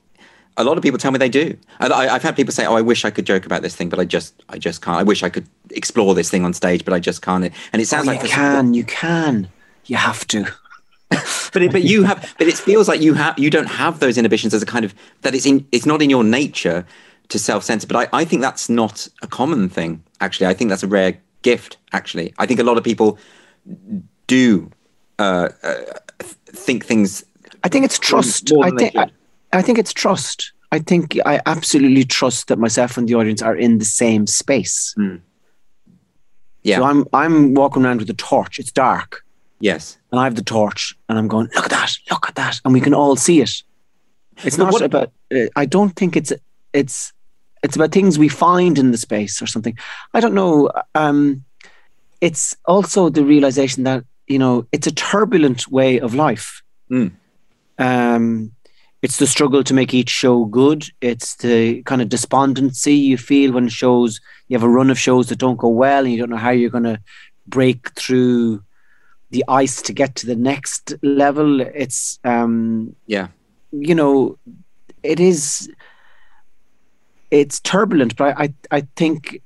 a lot of people tell me they do. I, I- I've had people say, "Oh, I wish I could joke about this thing, but I just, I just can't. I wish I could explore this thing on stage, but I just can't." And it sounds Oh, like you can, you can, you have to. but it, but you have, but it feels like you have, you don't have those inhibitions as a kind of that. It's in, it's not in your nature to self censor. But I, I think that's not a common thing. Actually, I think that's a rare gift. Actually, I think a lot of people do uh, uh, think things. I think it's trust. I think I. I think it's trust. I think I absolutely trust that myself and the audience are in the same space. Yeah. So I'm I'm walking around with a torch. It's dark, Yes. and I have the torch, and I'm going, look at that, look at that, and we can all see it. It's But not what- about. Uh, I don't think it's it's it's about things we find in the space or something. I don't know. Um, it's also the realization that you know it's a turbulent way of life. Mm. Um, it's the struggle to make each show good. It's the kind of despondency you feel when shows you have a run of shows that don't go well, and you don't know how you're going to break through the ice to get to the next level. It's um, Yeah. you know, it is it's turbulent, but I, I, I think,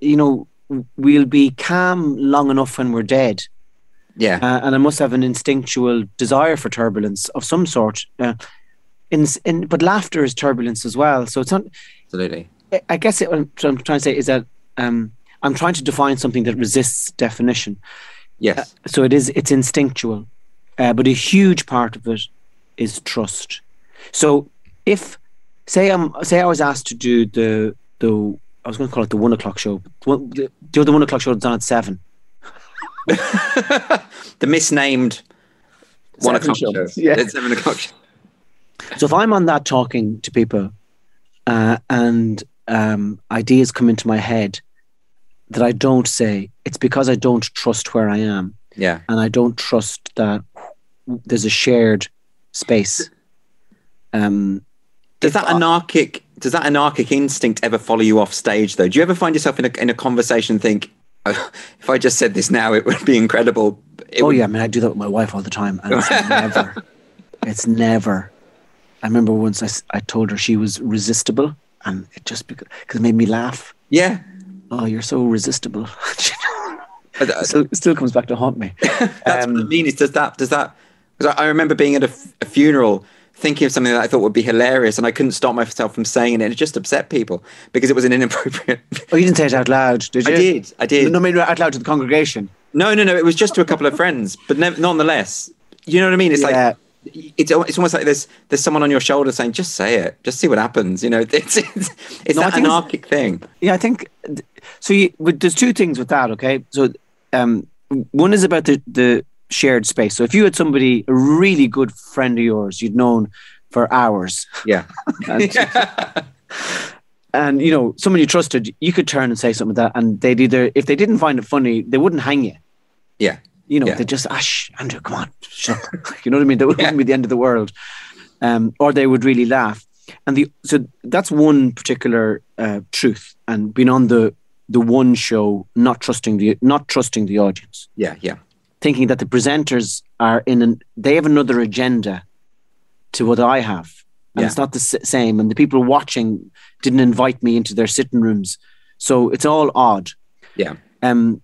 you know, we'll be calm long enough when we're dead. Yeah. Uh, and I must have an instinctual desire for turbulence of some sort. Uh, in, in, but laughter is turbulence as well. So it's not, Absolutely. I- guess it, what I'm trying to say is that um, I'm trying to define something that resists definition. Yes. So it is, it's instinctual. Uh, but a huge part of it is trust. So if say I'm say I was asked to do the the I was going to call it the one o'clock show. one- The, the other one o'clock show that's on at seven. the misnamed one o'clock show. show. Yeah. It's seven o'clock show. So if I'm on that talking to people, uh, and um, ideas come into my head that I don't say, it's because I don't trust where I am, Yeah. and I don't trust that there's a shared space. Um, Does that I- anarchic does that anarchic instinct ever follow you off stage though? Do you ever find yourself in a in a conversation think, oh, if I just said this now, it would be incredible. It oh would- yeah, I mean I do that with my wife all the time, and it's never, it's never. I remember once I, I told her she was resistible, and it just because it made me laugh. yeah. Oh, you're so resistible. But, uh, it still, comes back to haunt me. That's Um, what I mean. Is does that does that? Because I, I remember being at a, f- a funeral, thinking of something that I thought would be hilarious, and I couldn't stop myself from saying it. and It just upset people because it was an inappropriate. Oh, you didn't say it out loud, did you? I did. I did. No, maybe out loud to the congregation. No, no, no. It was just to a couple of friends, but nev- nonetheless, you know what I mean. It's Yeah. like it's it's almost like there's there's someone on your shoulder saying, "Just say it, just see what happens." You know, it's it's, it's no, that anarchic thing. Yeah, I think so. You, there's two things with that. Okay, so um, one is about the the shared space. So if you had somebody, a really good friend of yours, you'd known for hours, yeah, and, and you know someone you trusted, you could turn and say something like that, and they'd either if they didn't find it funny, they wouldn't hang you. Yeah. You know, yeah. they just, ash, ah, Andrew, come on, you know what I mean? That wouldn't yeah. be the end of the world. Um, or they would really laugh. And the so that's one particular uh, truth, and being on the the one show, not trusting the not trusting the audience. Yeah, yeah. Thinking that the presenters are in an they have another agenda to what I have, and yeah. it's not the same. And the people watching didn't invite me into their sitting rooms, so it's all odd. Yeah. Um,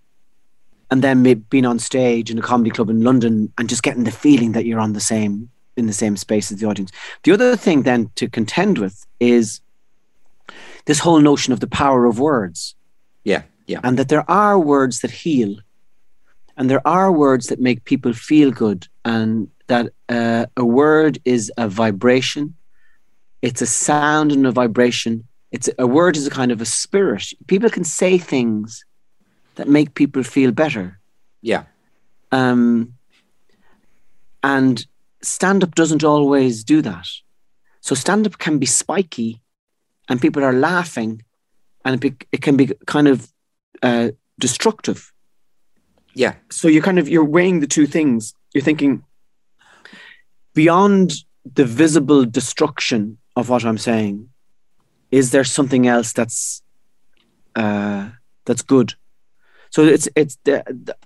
and then being on stage in a comedy club in London and just getting the feeling that you're on the same in the same space as the audience. The other thing then to contend with is this whole notion of the power of words. Yeah, yeah. And that there are words that heal and there are words that make people feel good and that uh, a word is a vibration it's a sound and a vibration it's a word is a kind of a spirit people can say things that make people feel better. Yeah. Um, and stand up doesn't always do that. So stand up can be spiky and people are laughing and it, be, it can be kind of uh, destructive. Yeah. So you're kind of you're weighing the two things. You're thinking beyond the visible destruction of what I'm saying, is there something else that's uh, that's good? So it's it's the,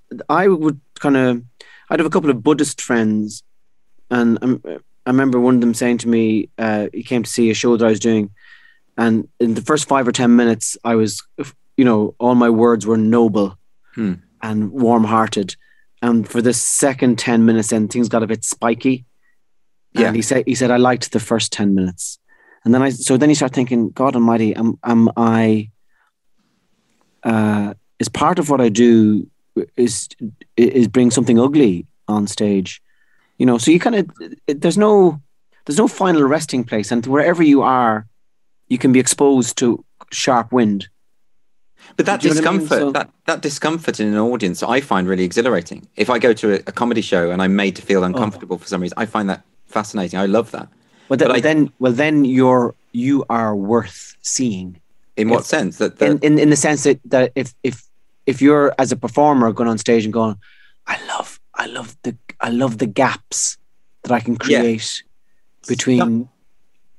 the, I would kind of I'd have a couple of Buddhist friends, and I'm, i remember one of them saying to me, uh, he came to see a show that I was doing, and in the first five or ten minutes, I was, you know, all my words were noble hmm. and warm-hearted, and for the second ten minutes, then things got a bit spiky. Yeah, and he said he said I liked the first ten minutes, and then I so then you start thinking, God Almighty, am am I? Uh, is part of what I do is is bring something ugly on stage, you know. So you kind of there's no there's no final resting place, and wherever you are, you can be exposed to sharp wind. But that discomfort, I mean? so, that, that discomfort in an audience, I find really exhilarating. If I go to a, a comedy show and I'm made to feel oh. uncomfortable oh. for some reason, I find that fascinating. I love that. Well, then, I, then, well, then you're you are worth seeing. In what sense? That, that in, in in the sense that that if if if you're as a performer going on stage and going, I love, I love the, I love the gaps that I can create yeah. between.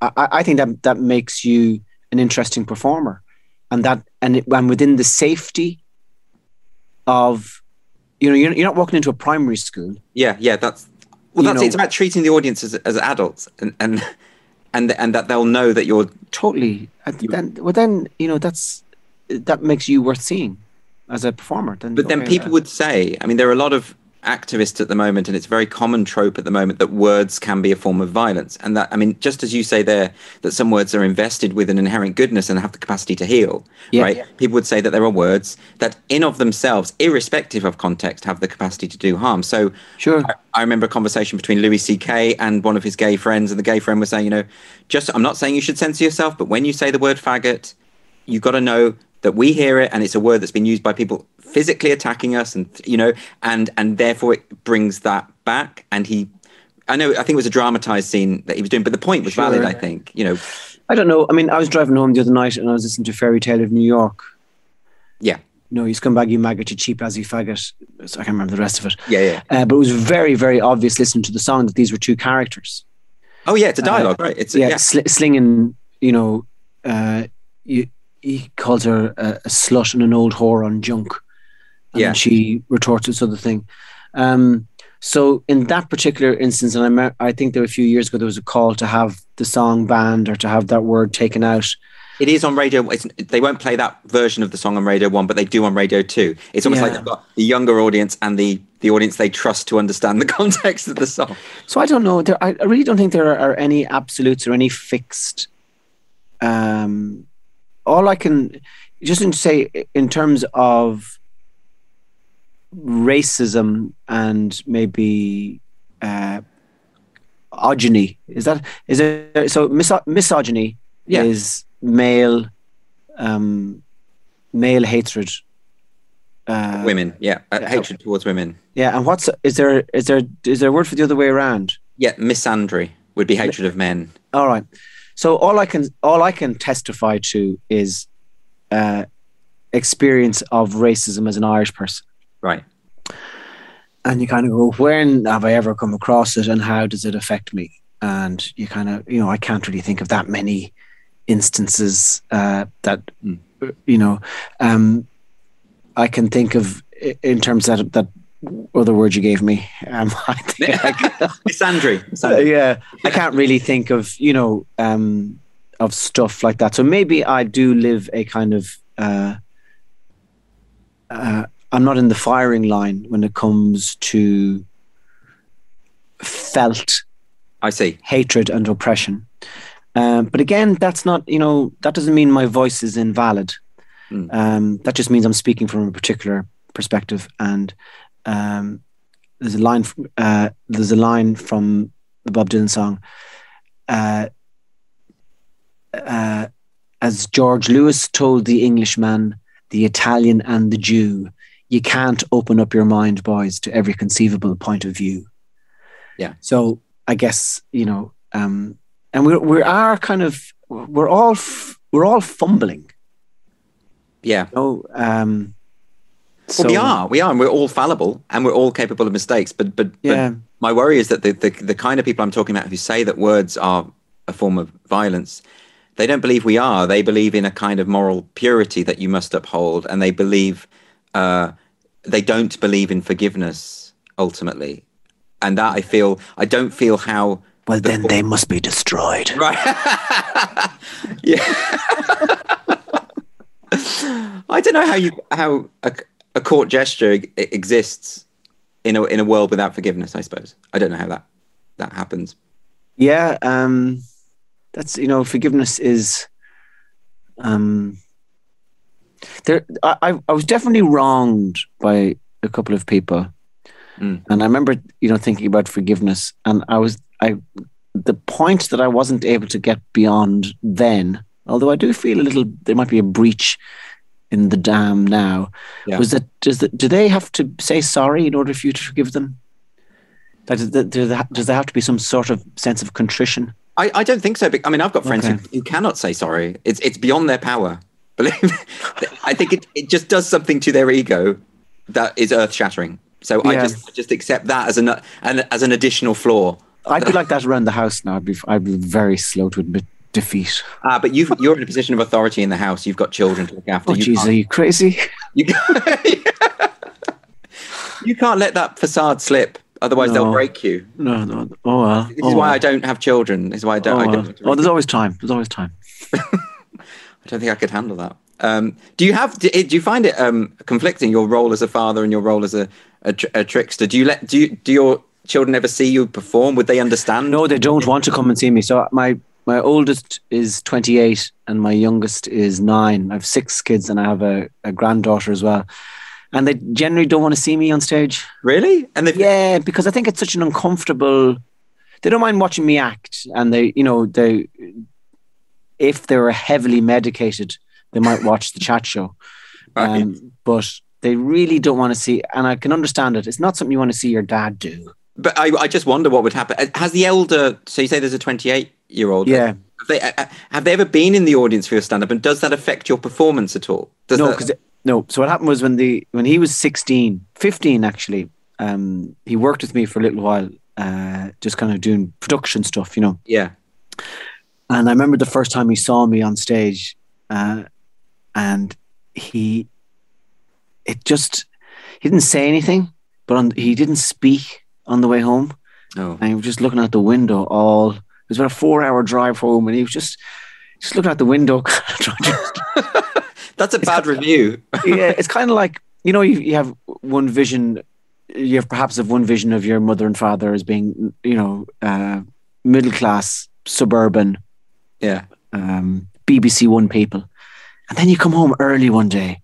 I, I think that that makes you an interesting performer, and that and it, and within the safety of, you know, you're, you're not walking into a primary school. Yeah, yeah, that's well, that's know, it's about treating the audience as, as adults and and and and that they'll know that you're totally. You're, then, well, then you know that's that makes you worth seeing as a performer. Then but then people would say, I mean, there are a lot of activists at the moment, and it's a very common trope at the moment that words can be a form of violence. And that, I mean, just as you say there, that some words are invested with an inherent goodness and have the capacity to heal, yeah, right? Yeah. People would say that there are words that, in of themselves, irrespective of context, have the capacity to do harm. So, sure. I, I remember a conversation between Louis C.K. and one of his gay friends, and the gay friend was saying, you know, just I'm not saying you should censor yourself, but when you say the word faggot, you've got to know that we hear it and it's a word that's been used by people physically attacking us and you know and and therefore it brings that back and he i know i think it was a dramatized scene that he was doing but the point was sure. valid i think you know i don't know i mean i was driving home the other night and i was listening to fairy tale of new york yeah no, he's come back, you maggot, you cheap as he faggot. I can't remember the rest of it. Yeah, yeah. Uh, but it was very, very obvious listening to the song that these were two characters. Oh yeah, it's a dialogue, uh, right? It's yeah, yeah. Sl- slinging. You know, uh, you, he calls her a, a, slut and an old whore on junk. And yeah. she retorts this other thing. Um, so in that particular instance, and I, I think there were a few years ago, there was a call to have the song banned or to have that word taken out. It is on radio. they won't play that version of the song on Radio One, but they do on Radio Two. It's almost yeah. like they've got the younger audience and the the audience they trust to understand the context of the song. So I don't know. There, I, really don't think there are, are any absolutes or any fixed um, all I can just to say in terms of racism and maybe uh, misogyny. Is that is there so miso- misogyny Yeah. is male um male hatred. Uh, women, yeah, uh, yeah. hatred towards women. Yeah, and what's is there is there is there a word for the other way around? Yeah, misandry would be hatred of men. All right. So all I can all I can testify to is uh, experience of racism as an Irish person. Right. and you kind of go, when have I ever come across it, and how does it affect me? And you kind of, you know, I can't really think of that many instances uh, that, Mm. you know, um, I can think of in terms that that other word you gave me. Um, I think I can- misandry. misandry. yeah, I can't really think of you know um, of stuff like that. So maybe I do live a kind of. Uh, uh, I'm not in the firing line when it comes to felt I see. hatred and oppression. Um, but again, that's not you know that doesn't mean my voice is invalid. Mm. Um, that just means I'm speaking from a particular perspective. And um, there's a line. From, uh, there's a line from the Bob Dylan song. Uh, uh, as George Lewis told the Englishman, the Italian, and the Jew, you can't open up your mind, boys, to every conceivable point of view. Yeah. So I guess you know, um, and we we are kind of we're all f- we're all fumbling. Yeah. Oh, um, Well, we are. We are, and we're all fallible, and we're all capable of mistakes. But but, Yeah. but my worry is that the, the the kind of people I'm talking about who say that words are a form of violence, they don't believe we are. They believe in a kind of moral purity that you must uphold, and they believe uh, they don't believe in forgiveness ultimately. And that I feel I don't feel how Well, then they must be destroyed. Right. yeah. I don't know how you how a, a court gesture exists in a in a world without forgiveness. I suppose I don't know how that that happens. Yeah, um, that's you know, forgiveness is. Um, there, I, I I was definitely wronged by a couple of people, Mm. and I remember you know thinking about forgiveness, and I was I the point that I wasn't able to get beyond then, although I do feel a little there might be a breach in the dam now, Yeah. was that does the, do they have to say sorry in order for you to forgive them? Like, does, does, there- does there have to be some sort of sense of contrition? I, I don't think so. I mean, I've got friends Okay. who, who cannot say sorry. It's it's beyond their power. Believe. I think it, it just does something to their ego that is earth shattering. So I just I just accept that as an, an as an additional flaw. I'd be like that around the house now. I'd be, I'd be very slow to admit defeat. Ah, but you you're in a position of authority in the house. You've got children to look after. Oh, you geez, are you crazy? You can't, you can't let that facade slip, otherwise they'll break you. No, no. Oh, well. This oh, is why well. I don't have children. This is why I Oh, don't. I, don't oh, there's always time. There's always time. I don't think I could handle that. Um, do you have? Do, do you find it um, conflicting your role as a father and your role as a, a, a trickster? Do you let? Do you, do your children ever see you perform? Would they understand? No, they don't want to come and see me. So my my oldest is 28 and my youngest is nine. I have six kids and I have a, a granddaughter as well. And they generally don't want to see me on stage. really. And they Yeah, because I think it's such an uncomfortable. They don't mind watching me act, and they, you know, they, if they were heavily medicated, they might watch the chat show. Right. Um, but they really don't want to see, and I can understand it. It's not something you want to see your dad do. But I, I just wonder what would happen. Has the elder? So you say there's a 28 year old. Yeah. Have they, uh, uh, have they ever been in the audience for your stand up? And does that affect your performance at all? Does no, that- because no. So what happened was when the when he was 16, 15 actually, um, he worked with me for a little while, uh, just kind of doing production stuff, you know. yeah. And I remember the first time he saw me on stage, uh, and he, it just, he didn't say anything, but on, he didn't speak on the way home. Oh. And he was just looking out the window all, was about a four hour drive home, and he was just, just looking out the window. That's a bad review. yeah, it's kind of like, you know, you, you have one vision, you have perhaps have one vision of your mother and father as being, you know, uh, middle class, suburban, yeah. um, BBC One people. And then you come home early one day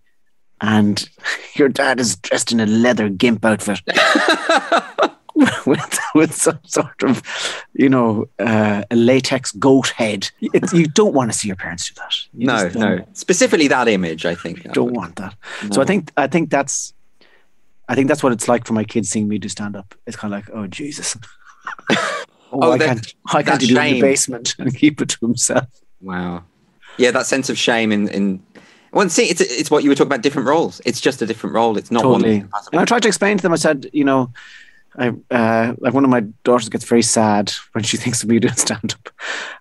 and your dad is dressed in a leather gimp outfit with with some sort of, you know, uh, a latex goat head. It, you don't want to see your parents do that. You no, no. Specifically that image, I think. You don't want that. No. So I think I think that's I think that's what it's like for my kids seeing me do stand up. It's kind of like, oh Jesus. oh, oh, I can't, I can't do it in the basement and keep it to himself. Wow. Yeah, that sense of shame in in well, see, it's it's what you were talking about. Different roles. It's just a different role. It's not totally. one. And I tried to explain to them. I said, you know, I uh, like one of my daughters gets very sad when she thinks of me doing stand up,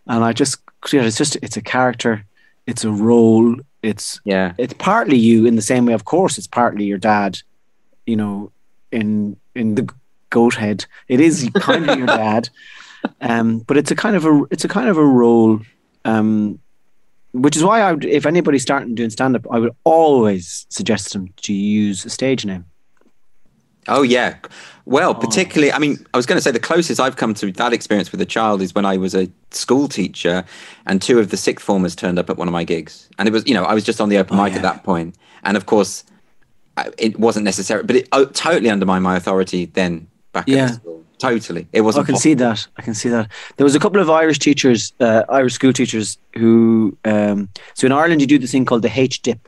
and I just you know, it's just it's a character, it's a role. It's yeah, it's partly you in the same way. Of course, it's partly your dad. You know, in in the goat head, it is kind of your dad, um, but it's a kind of a it's a kind of a role. Um, which is why I would, if anybody's starting doing stand up, I would always suggest them to use a stage name. Oh yeah. Well, oh. particularly, I mean, I was going to say the closest I've come to that experience with a child is when I was a school teacher, and two of the sixth formers turned up at one of my gigs, and it was, you know, I was just on the open oh, mic yeah. at that point, and of course, it wasn't necessary, but it oh, totally undermined my authority then back yeah. at school. Totally, it wasn't. I can see that. I can see that. There was a couple of Irish teachers, uh, Irish school teachers, who. Um, so in Ireland, you do this thing called the H dip,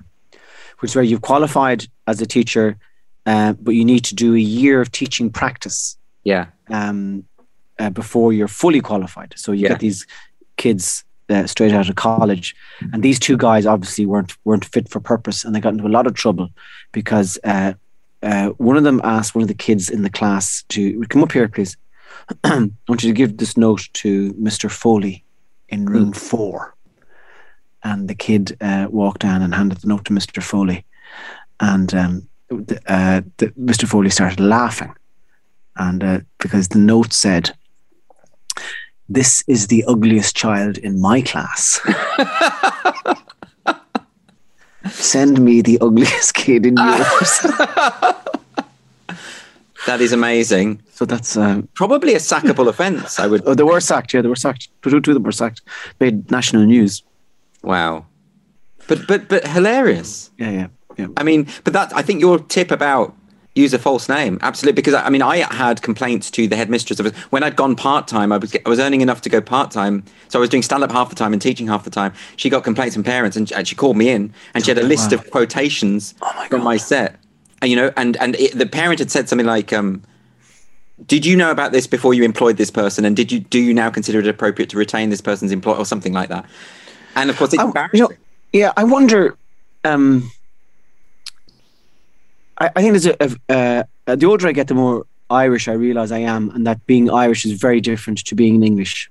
which is where you've qualified as a teacher, uh, but you need to do a year of teaching practice. Yeah. Um, uh, before you're fully qualified, so you yeah. get these kids uh, straight out of college, and these two guys obviously weren't weren't fit for purpose, and they got into a lot of trouble because uh, uh, one of them asked one of the kids in the class to come up here, please. I want you to give this note to Mr. Foley in room mm. four. And the kid uh, walked down and handed the note to Mr. Foley. And um, uh, the, Mr. Foley started laughing. And uh, because the note said, This is the ugliest child in my class. Send me the ugliest kid in yours. that is amazing. So that's uh, probably a sackable offence. I would. Oh, they were sacked. Yeah, they were sacked. Two of them were sacked. Made national news. Wow, but but but hilarious. Yeah, yeah, yeah. I mean, but that I think your tip about use a false name. Absolutely, because I mean, I had complaints to the headmistress of when I'd gone part time. I was I was earning enough to go part time, so I was doing stand up half the time and teaching half the time. She got complaints from parents, and, she called me in, and she had a list wow. of quotations oh my from my set. And, you know, and and it, the parent had said something like, um, "Did you know about this before you employed this person? And did you do you now consider it appropriate to retain this person's employ or something like that?" And of course, it's embarrassing. You know, yeah, I wonder. Um, I, I think there's a, a uh, the older I get, the more Irish I realize I am, and that being Irish is very different to being English.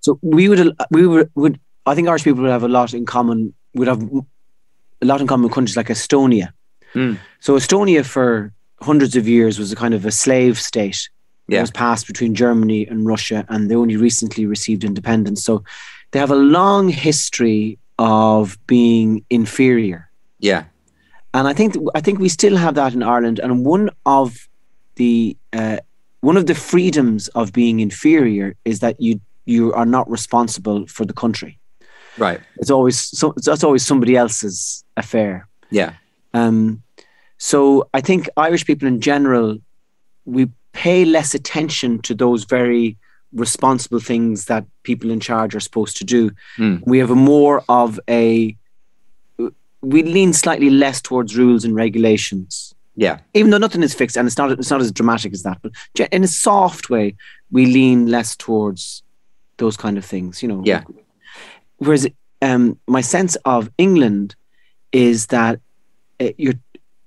So we would we would, would I think Irish people would have a lot in common. Would have a lot in common with countries like Estonia. Mm. So Estonia for hundreds of years was a kind of a slave state. Yeah. It was passed between Germany and Russia, and they only recently received independence. So they have a long history of being inferior. Yeah and I think I think we still have that in Ireland. And one of the uh, one of the freedoms of being inferior is that you you are not responsible for the country. Right. It's always so. That's always somebody else's affair. Yeah. Um. So I think Irish people in general, we pay less attention to those very responsible things that people in charge are supposed to do. Mm. We have a more of a we lean slightly less towards rules and regulations. Yeah. Even though nothing is fixed and it's not it's not as dramatic as that, but in a soft way, we lean less towards those kind of things, you know. Yeah. Whereas um, my sense of England is that uh, you're,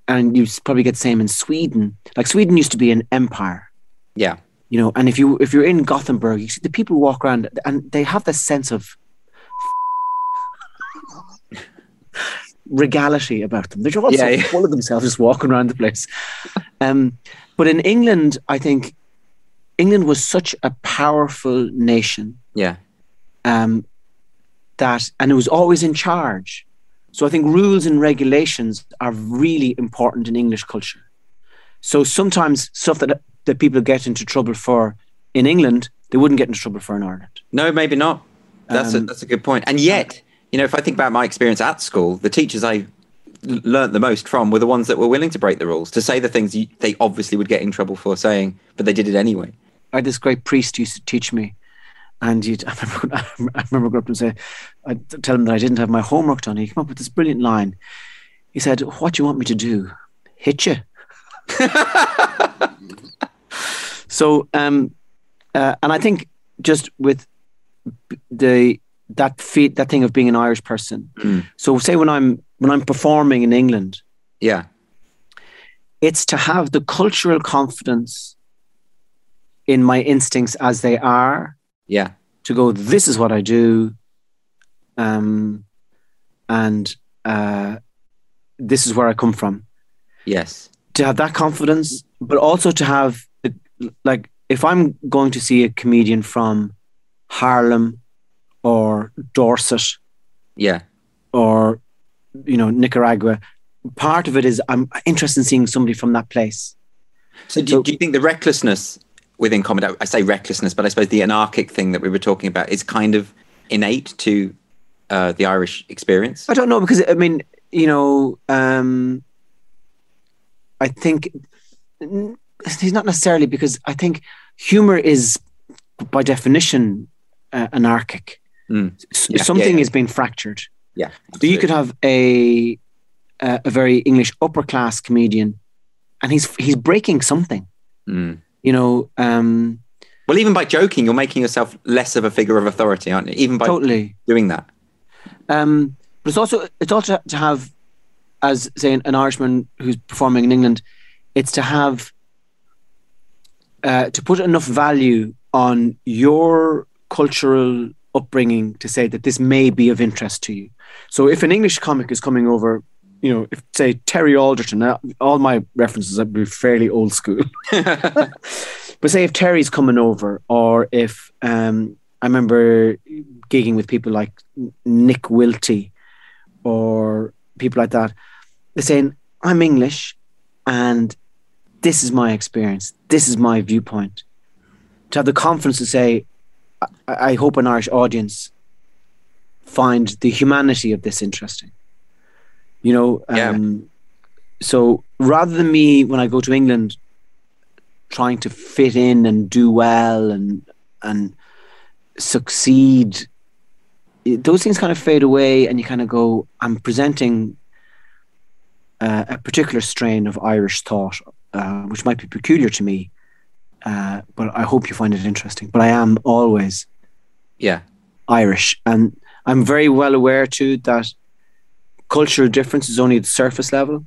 and you probably get the same in Sweden. Like Sweden used to be an empire. Yeah. You know, and if you if you're in Gothenburg, you see the people walk around and they have this sense of regality about them. They're also yeah, yeah. full of themselves, just walking around the place. Um, but in England, I think England was such a powerful nation. Yeah. Um, that and it was always in charge. So I think rules and regulations are really important in English culture. So sometimes stuff that that people get into trouble for in England, they wouldn't get into trouble for in Ireland. No, maybe not. That's um, a, that's a good point. And yet, you know, if I think about my experience at school, the teachers I learnt the most from were the ones that were willing to break the rules, to say the things you, they obviously would get in trouble for saying, but they did it anyway. I had this great priest used to teach me, and you'd, I remember, I remember going up and say, I'd tell him that I didn't have my homework done. He came up with this brilliant line. He said, "What do you want me to do? Hit you?" so, um, uh, and I think just with the that that thing of being an Irish person. Mm. So, say when I'm when I'm performing in England, Yeah. it's to have the cultural confidence in my instincts as they are Yeah. to go this is what i do um and uh this is where i come from Yes. to have that confidence but also to have the, like if i'm going to see a comedian from harlem or dorset Yeah. or you know nicaragua part of it is i'm interested in seeing somebody from that place So do, So- do you think the recklessness within comedy, I say recklessness, but I suppose the anarchic thing that we were talking about is kind of innate to uh, the Irish experience? I don't know because I mean, you know, um, I think he's not necessarily because I think humor is by definition uh, anarchic. Mm. Yeah, Something yeah, is being fractured. Yeah. So you could have a a, a very English upper class comedian, and he's he's breaking something. Mm. You know, um, Well, even by joking, you're making yourself less of a figure of authority, aren't you? Even by totally. doing that. Um, but it's also it's also to have, as say an Irishman who's performing in England, it's to have uh, to put enough value on your cultural upbringing to say that this may be of interest to you. So if an English comic is coming over, you know, if say Terry Alderton, all my references would be fairly old school. But say if Terry's coming over, or if um, I remember gigging with people like Nick Wilty, or people like that, they're saying, "I'm English, and this is my experience. This is my viewpoint." To have the confidence to say, "I, hope an Irish audience find the humanity of this interesting." You know, Yeah. um, so rather than me when I go to England trying to fit in and do well and and succeed it- those things kind of fade away and you kind of go i'm presenting uh, a particular strain of irish thought uh, which might be peculiar to me uh, but i hope you find it interesting but i am always yeah. irish and i'm very well aware too that cultural difference is only at the surface level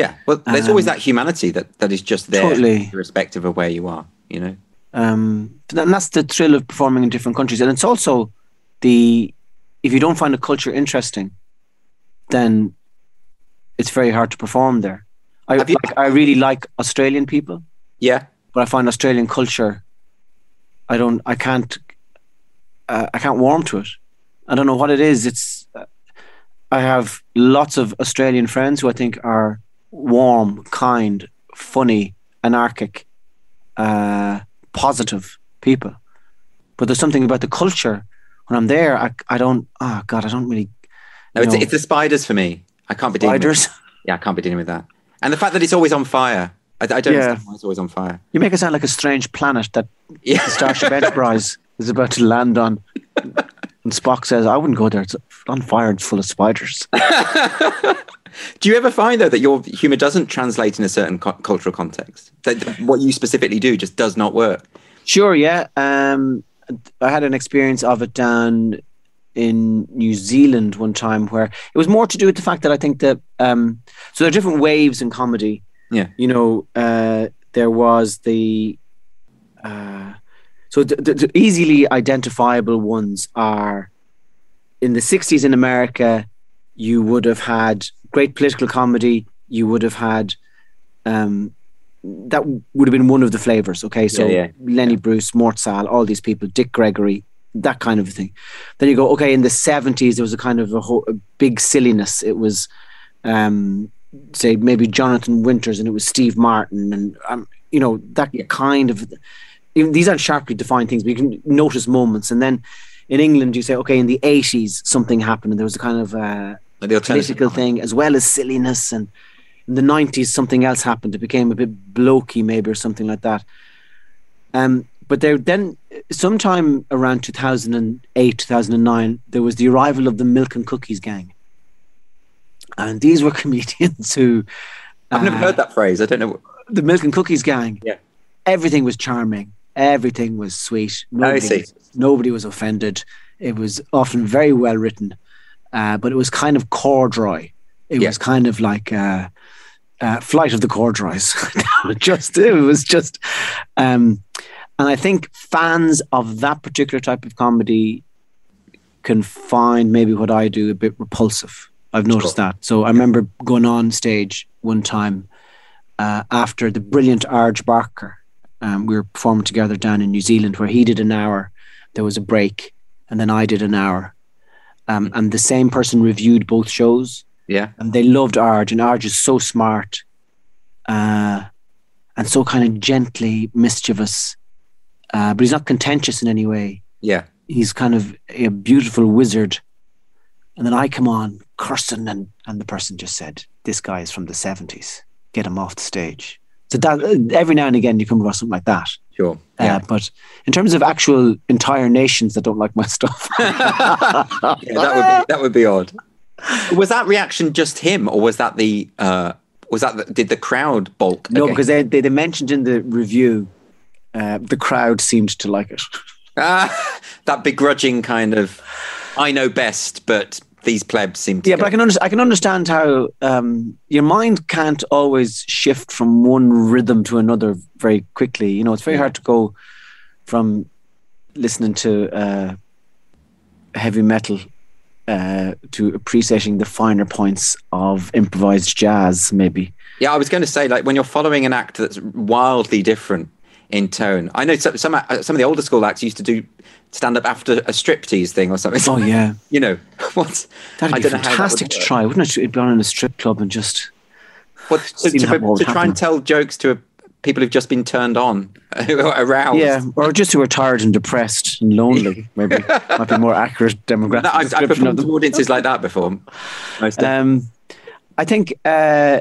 Yeah. Well, there's always Um, that humanity that, that is just there, Totally. irrespective of where you are, you know? um, and that's the thrill of performing in different countries. And it's also the if you don't find a culture interesting, then it's very hard to perform there. I you- like, I really like Australian people, Yeah. But I find Australian culture. I don't. I can't. Uh, I can't warm to it. I don't know what it is. It's. Uh, I have lots of Australian friends who I think are warm, kind, funny, anarchic, uh, positive people. But there's something about the culture. When I'm there, I, I don't. Oh God, I don't really. No, it's, know. it's the spiders for me. I can't be dealing with spiders. Yeah, I can't be dealing with that. And the fact that it's always on fire. I, I don't Yeah. understand why it's always on fire. You make it sound like a strange planet that Yeah. the Starship Enterprise is about to land on. And Spock says, I wouldn't go there. It's on fire. It's full of spiders. Do you ever find though that your humor doesn't translate in a certain cu- cultural context? That what you specifically do just does not work. Sure, yeah. Um, I had an experience of it down in New Zealand one time where it was more to do with the fact that I think that um, so there are different waves in comedy. Yeah. You know, uh, there was the uh, so the, the, the easily identifiable ones are in the 60s in America, you would have had great political comedy. You would have had um, that would have been one of the flavors. Okay, so Yeah, yeah. Lenny Bruce, Mort Sahl, all these people, Dick Gregory, that kind of a thing. Then you go, okay, in the seventies, there was a kind of a, whole, a big silliness. It was, um, say, maybe Jonathan Winters, and it was Steve Martin, and um, you know that kind of. Even, these aren't sharply defined things, but you can notice moments. And then in England, you say, okay, in the eighties, something happened, and there was a kind of uh, Like political thing as well as silliness. And in the nineties, something else happened. It became a bit blokey, maybe or something like that. Um, but there then, sometime around two thousand and eight, two thousand and nine, there was the arrival of the Milk and Cookies gang, and these were comedians who. I've never uh, heard that phrase. I don't know. the Milk and Cookies gang. Yeah. Everything was charming. Everything was sweet. Nobody, nobody was offended. It was often very well written, uh, but it was kind of corduroy. It Yeah. was kind of like uh, uh, Flight of the Corduroys. just it was just, um, and I think fans of that particular type of comedy can find maybe what I do a bit repulsive. I've noticed that. So I remember going on stage one time uh, after the brilliant Arj Barker. Um, we were performing together down in New Zealand where he did an hour. There was a break, and then I did an hour. Um, and the same person reviewed both shows, Yeah. and they loved Arj. And Arj is so smart, uh, and so kind of gently mischievous, uh, but he's not contentious in any way Yeah. he's kind of a beautiful wizard. And then I come on cursing, and, and the person just said, This guy is from the 70s. Get him off the stage. So that uh, every now and again you come across something like that. Sure. Uh, Yeah. but in terms of actual entire nations that don't like my stuff, yeah, that would be that would be odd. Was that reaction just him, or was that the uh, was that the, did the crowd balk? no, because they, they, they mentioned in the review, uh, the crowd seemed to like it. Ah, that begrudging kind of I know best, but these plebs seem to Yeah, go- but I can under- I can understand how um, your mind can't always shift from one rhythm to another very quickly. You know, it's very Yeah. hard to go from listening to uh, heavy metal uh, to appreciating the finer points of improvised jazz. Maybe Yeah, I was going to say, like, when you're following an act that's wildly different in tone. I know some some, uh, some of the older school acts used to do stand up after a striptease thing or something. Oh yeah, you know what? that'd be don't know how that fantastic would to try, wouldn't it? It'd be on in a strip club and just What, to, to, to try and tell jokes to people who've just been turned on, who are aroused. yeah, or just who are tired and depressed and lonely. Maybe might be more accurate demographic No, I've, I've description of performed to audiences like that before. Um, I think uh,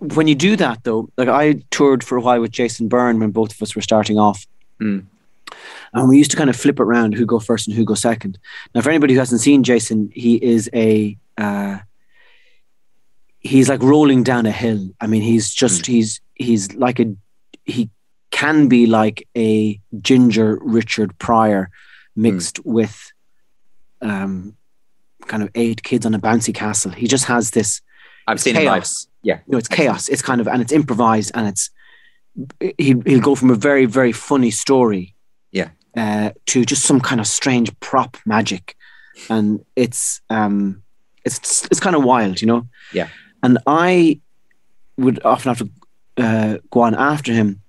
when you do that, though, like I toured for a while with Jason Byrne when both of us were starting off. Mm. And we used to kind of flip it around who go first and who go second. Now, for anybody who hasn't seen Jason, he is a uh, he's like rolling down a hill. I mean, he's just he's he's like a he can be like a ginger Richard Pryor mixed with um kind of eight kids on a bouncy castle. He just has this I've seen chaos. Yeah. No, it's chaos. It's kind of and it's improvised and it's he he'll go from a very very funny story, Yeah. uh, to just some kind of strange prop magic, and it's um it's it's kind of wild, you know. Yeah. And I would often have to uh, go on after him,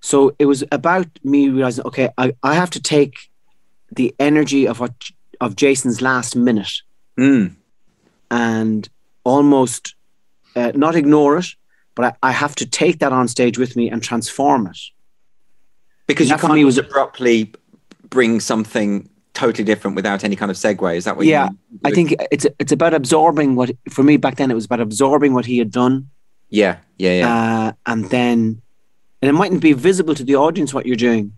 so it was about me realizing, okay, I I have to take the energy of what of Jason's last minute Mm. and almost uh, not ignore it, but I, I have to take that on stage with me and transform it. Because you can't me was- abruptly bring something totally different without any kind of segue. Is that what Yeah, you mean? Yeah. I think it's it's about absorbing what for me back then it was about absorbing what he had done, Yeah, yeah, yeah. uh, and then and it mightn't be visible to the audience what you're doing,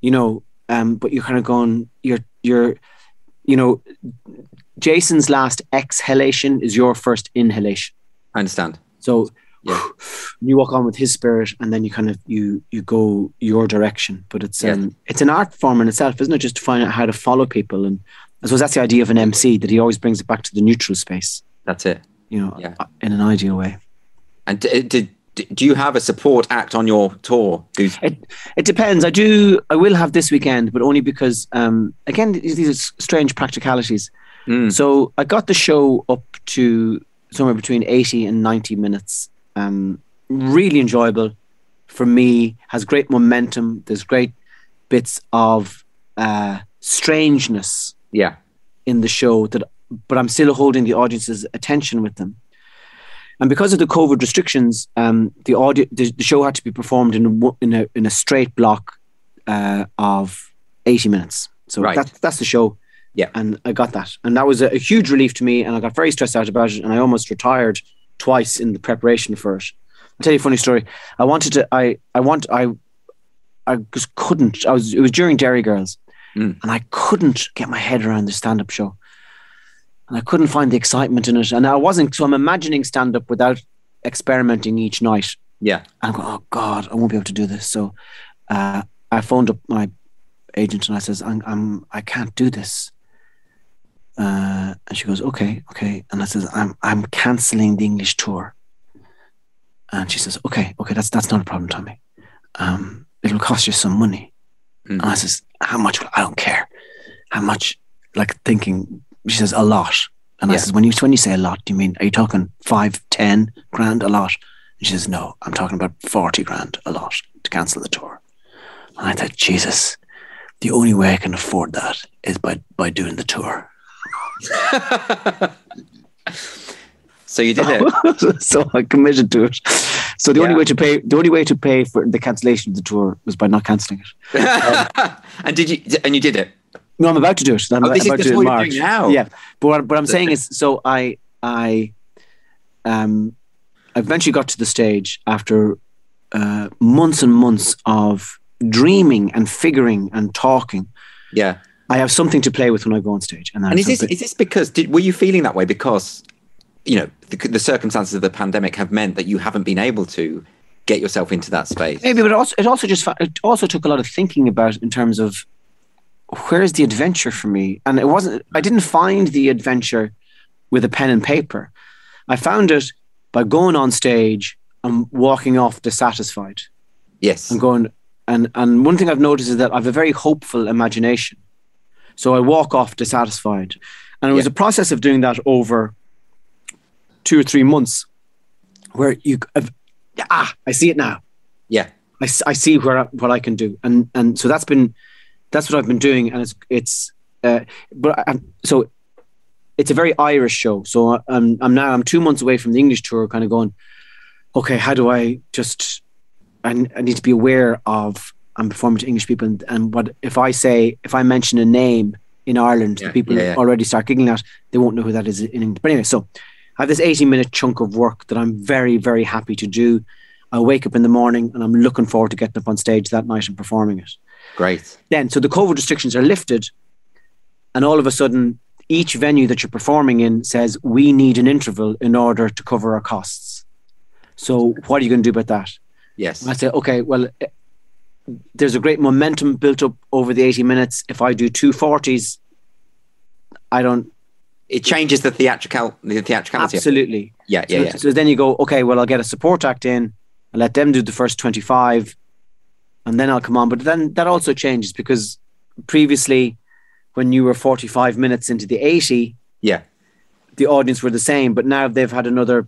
you know, um, but you're kind of going you're you're you know Jason's last exhalation is your first inhalation. I understand. So Yeah. you walk on with his spirit, and then you kind of you you go your direction. But it's Yeah. um it's an art form in itself, isn't it? Just to find out how to follow people, and I suppose that's the idea of an MC that he always brings it back to the neutral space, That's it. you know, Yeah. in an ideal way. And d- did do you have a support act on your tour? It it depends. I do. I will have this weekend, but only because um again these these are strange practicalities. Mm. So I got the show up to somewhere between 80 and 90 minutes. Um, really enjoyable for me, has great momentum. There's great bits of uh, strangeness yeah, in the show that, but I'm still holding the audience's attention with them. And because of the COVID restrictions, um, the audio, the, the show had to be performed in a, in a, in a straight block uh, of 80 minutes. So Right. that's, that's the show. Yeah. And I got that. And that was a, a huge relief to me. And I got very stressed out about it. And I almost retired twice in the preparation for it. I'll tell you a funny story. I wanted to, I, I want, I, I just couldn't. I was, it was during Derry Girls. Mm. And I couldn't get my head around the stand up show. And I couldn't find the excitement in it. And I wasn't, so I'm imagining stand up without experimenting each night. Yeah. And I'm going, oh God, I won't be able to do this. So uh, I phoned up my agent and I says, I'm, I'm I can't do this. Uh, and she goes, okay, okay. And I says, I'm, I'm canceling the English tour. And she says, okay, okay, that's, that's not a problem, Tommy. Um, it'll cost you some money. Mm. And I says, how much? I don't care. How much? Like thinking, she says, a lot. And I says, when you, when you say a lot, do you mean, are you talking five, ten grand a lot? And she says, no, I'm talking about 40 grand a lot to cancel the tour. And I thought, Jesus, the only way I can afford that is by, by doing the tour. So you did it. so I committed to it. So the only way to pay, the only way to pay for the cancellation of the tour was by not cancelling it. and did you? And you did it. No, I'm about to do it. I'm Oh, about this to do it in what you're March. doing now? Yeah, but what, what I'm saying is, so I, I, um, I eventually got to the stage after uh, months and months of dreaming and figuring and talking. Yeah. I have something to play with when I go on stage, and, And is this is this because did were you feeling that way because you know the, the circumstances of the pandemic have meant that you haven't been able to get yourself into that space? maybe, but it also it also just it also took a lot of thinking about in terms of where's the adventure for me, and it wasn't. I didn't find the adventure with a pen and paper. I found it by going on stage and walking off dissatisfied. Yes. and going and and one thing I've noticed is that I've a very hopeful imagination. So I walk off dissatisfied. And it was Yeah. a process of doing that over two or three months where you ah I see it now. Yeah. I, I see where I, what I can do. And and so that's been that's what I've been doing and it's it's uh, but I, so it's a very Irish show. So I'm I'm now I'm 2 months away from the English tour kind of going okay, how do I just I, I need to be aware of I'm performing to English people, and, and what if I say if I mention a name in Ireland, Yeah, the people yeah, yeah. already start giggling at, they won't know who that is in England. But anyway, so I have this 80 minute chunk of work that I'm very very happy to do. I wake up in the morning and I'm looking forward to getting up on stage that night and performing it. Great. Then, so the COVID restrictions are lifted, and all of a sudden, each venue that you're performing in says we need an interval in order to cover our costs. So, what are you going to do about that? Yes. And I say, okay, well, there's a great momentum built up over the 80 minutes. If I do two 40s, I don't It changes the theatrical the theatricality. absolutely. Yeah. Yeah. so, Yeah. so then you go, okay, well, I'll get a support act in and let them do the first 25 and then I'll come on. But then that also changes because previously, when you were 45 minutes into the 80, Yeah. the audience were the same, but now they've had another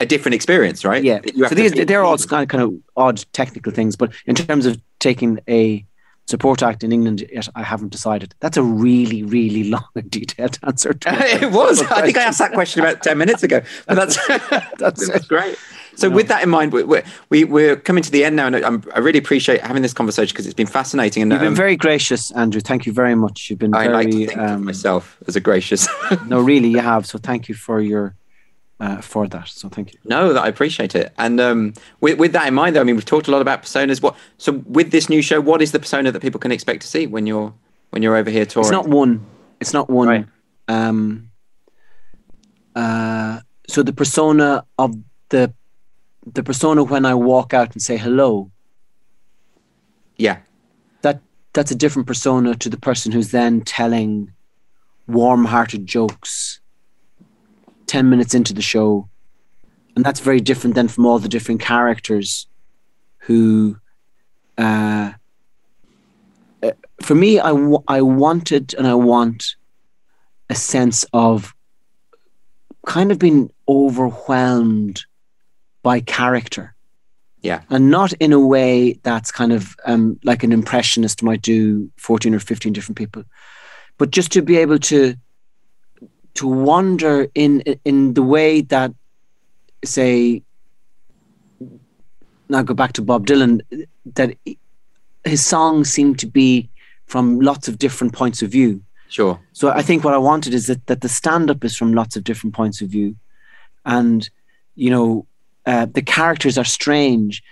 A different experience, right? Yeah. That you have So these feed they're all kind of, kind of odd technical things, but in terms of taking a support act in England, yet I haven't decided. That's a really, really long and detailed answer. To it was. I think I asked that question about 10 minutes ago. But that's that's, that's great. So, with that in mind, we- we're, we, we're coming to the end now, and I'm, I really appreciate having this conversation because it's been fascinating. And You've been um, very gracious, Andrew. Thank you very much. You've been I very like to think of um, myself as a gracious. no, really, you have. So thank you for your uh, for that. So thank you. no, that I appreciate it. And um, with, with that in mind, though, I mean, we've talked a lot about personas. What so with this new show, what is the persona that people can expect to see when you're when you're over here touring? It's not one. It's not one. Right. Um, uh, so the persona of the the persona when I walk out and say hello. yeah, that that's a different persona to the person who's then telling warm-hearted jokes 10 minutes into the show and that's very different than from all the different characters who uh, uh, for me I, w- I wanted and i want a sense of kind of being overwhelmed by character. Yeah, and not in a way that's kind of um, like an impressionist might do 14 or 15 different people but just to be able to to wander in in the way that say now go back to bob dylan that his songs seem to be from lots of different points of view. Sure. So I think what I wanted is that that the stand up is from lots of different points of view, and you know uh, the characters are strange,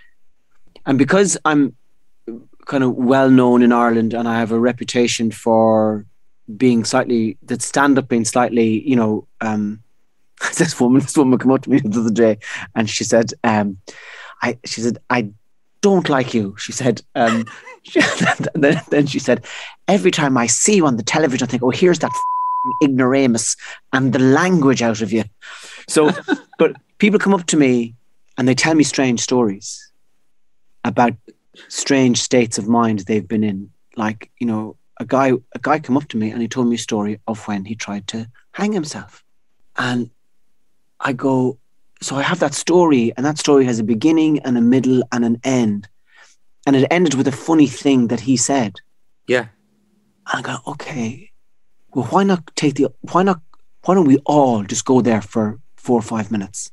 and because I'm kind of well known in Ireland and I have a reputation for being slightly that stand up being slightly you know um, this woman this woman came up to me the other day and she said um, I she said I don't like you. She said um, then, then she said every time I see you on the television I think oh here's that ignoramus and the language out of you. So but people come up to me and they tell me strange stories about strange states of mind they've been in. Like you know a guy a guy come up to me and he told me a story of when he tried to hang himself and I go, so I have that story, and that story has a beginning and a middle and an end. And it ended with a funny thing that he said. Yeah. And I go, okay, well, why not take the, why not, why don't we all just go there for four or five minutes?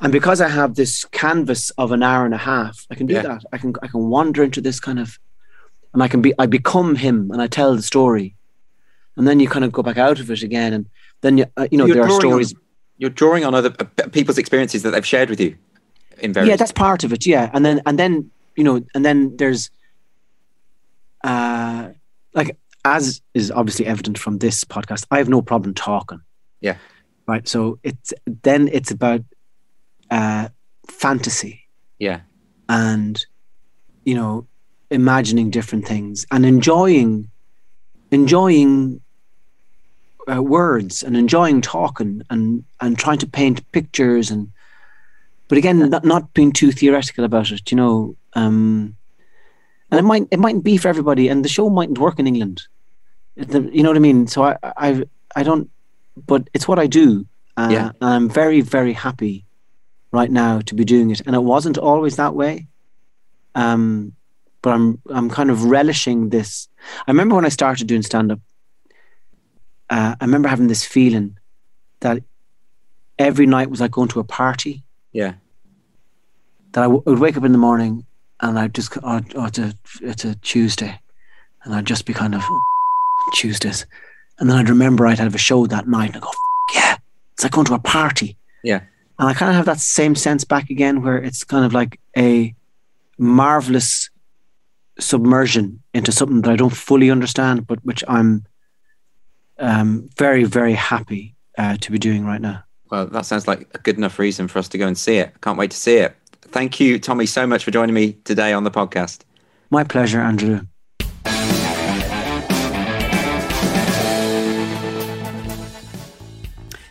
And because I have this canvas of an hour and a half, I can do yeah. that. I can, I can wander into this kind of, and I can be, I become him and I tell the story. And then you kind of go back out of it again. And then, you, uh, you know, You're there are stories. On- you're drawing on other uh, people's experiences that they've shared with you in various yeah that's part of it yeah and then and then you know and then there's uh like as is obviously evident from this podcast i have no problem talking yeah right so it's then it's about uh fantasy yeah and you know imagining different things and enjoying enjoying uh, words and enjoying talking and and trying to paint pictures and but again not, not being too theoretical about it you know um, and it might it mightn't be for everybody and the show mightn't work in England. You know what I mean? So I I I don't but it's what I do. Uh, yeah. and I'm very very happy right now to be doing it. And it wasn't always that way. Um but I'm I'm kind of relishing this I remember when I started doing stand up uh, I remember having this feeling that every night was like going to a party. Yeah. That I w- would wake up in the morning and I'd just, oh, oh, it's, a, it's a Tuesday. And I'd just be kind of, oh, Tuesdays. And then I'd remember I'd have a show that night and I go, yeah, it's like going to a party. Yeah. And I kind of have that same sense back again where it's kind of like a marvelous submersion into something that I don't fully understand, but which I'm um, very, very happy uh, to be doing right now. Well, that sounds like a good enough reason for us to go and see it. Can't wait to see it. Thank you, Tommy, so much for joining me today on the podcast. My pleasure, Andrew.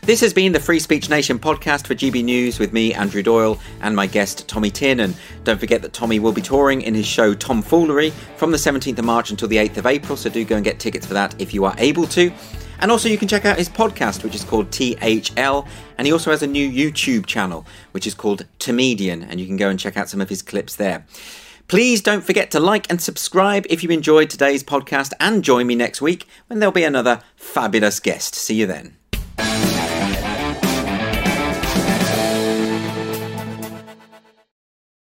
This has been the Free Speech Nation podcast for GB News with me, Andrew Doyle, and my guest, Tommy Tiernan. Don't forget that Tommy will be touring in his show Tomfoolery from the 17th of March until the 8th of April, so do go and get tickets for that if you are able to. And also, you can check out his podcast, which is called THL, and he also has a new YouTube channel, which is called Tomedian, and you can go and check out some of his clips there. Please don't forget to like and subscribe if you enjoyed today's podcast, and join me next week when there'll be another fabulous guest. See you then.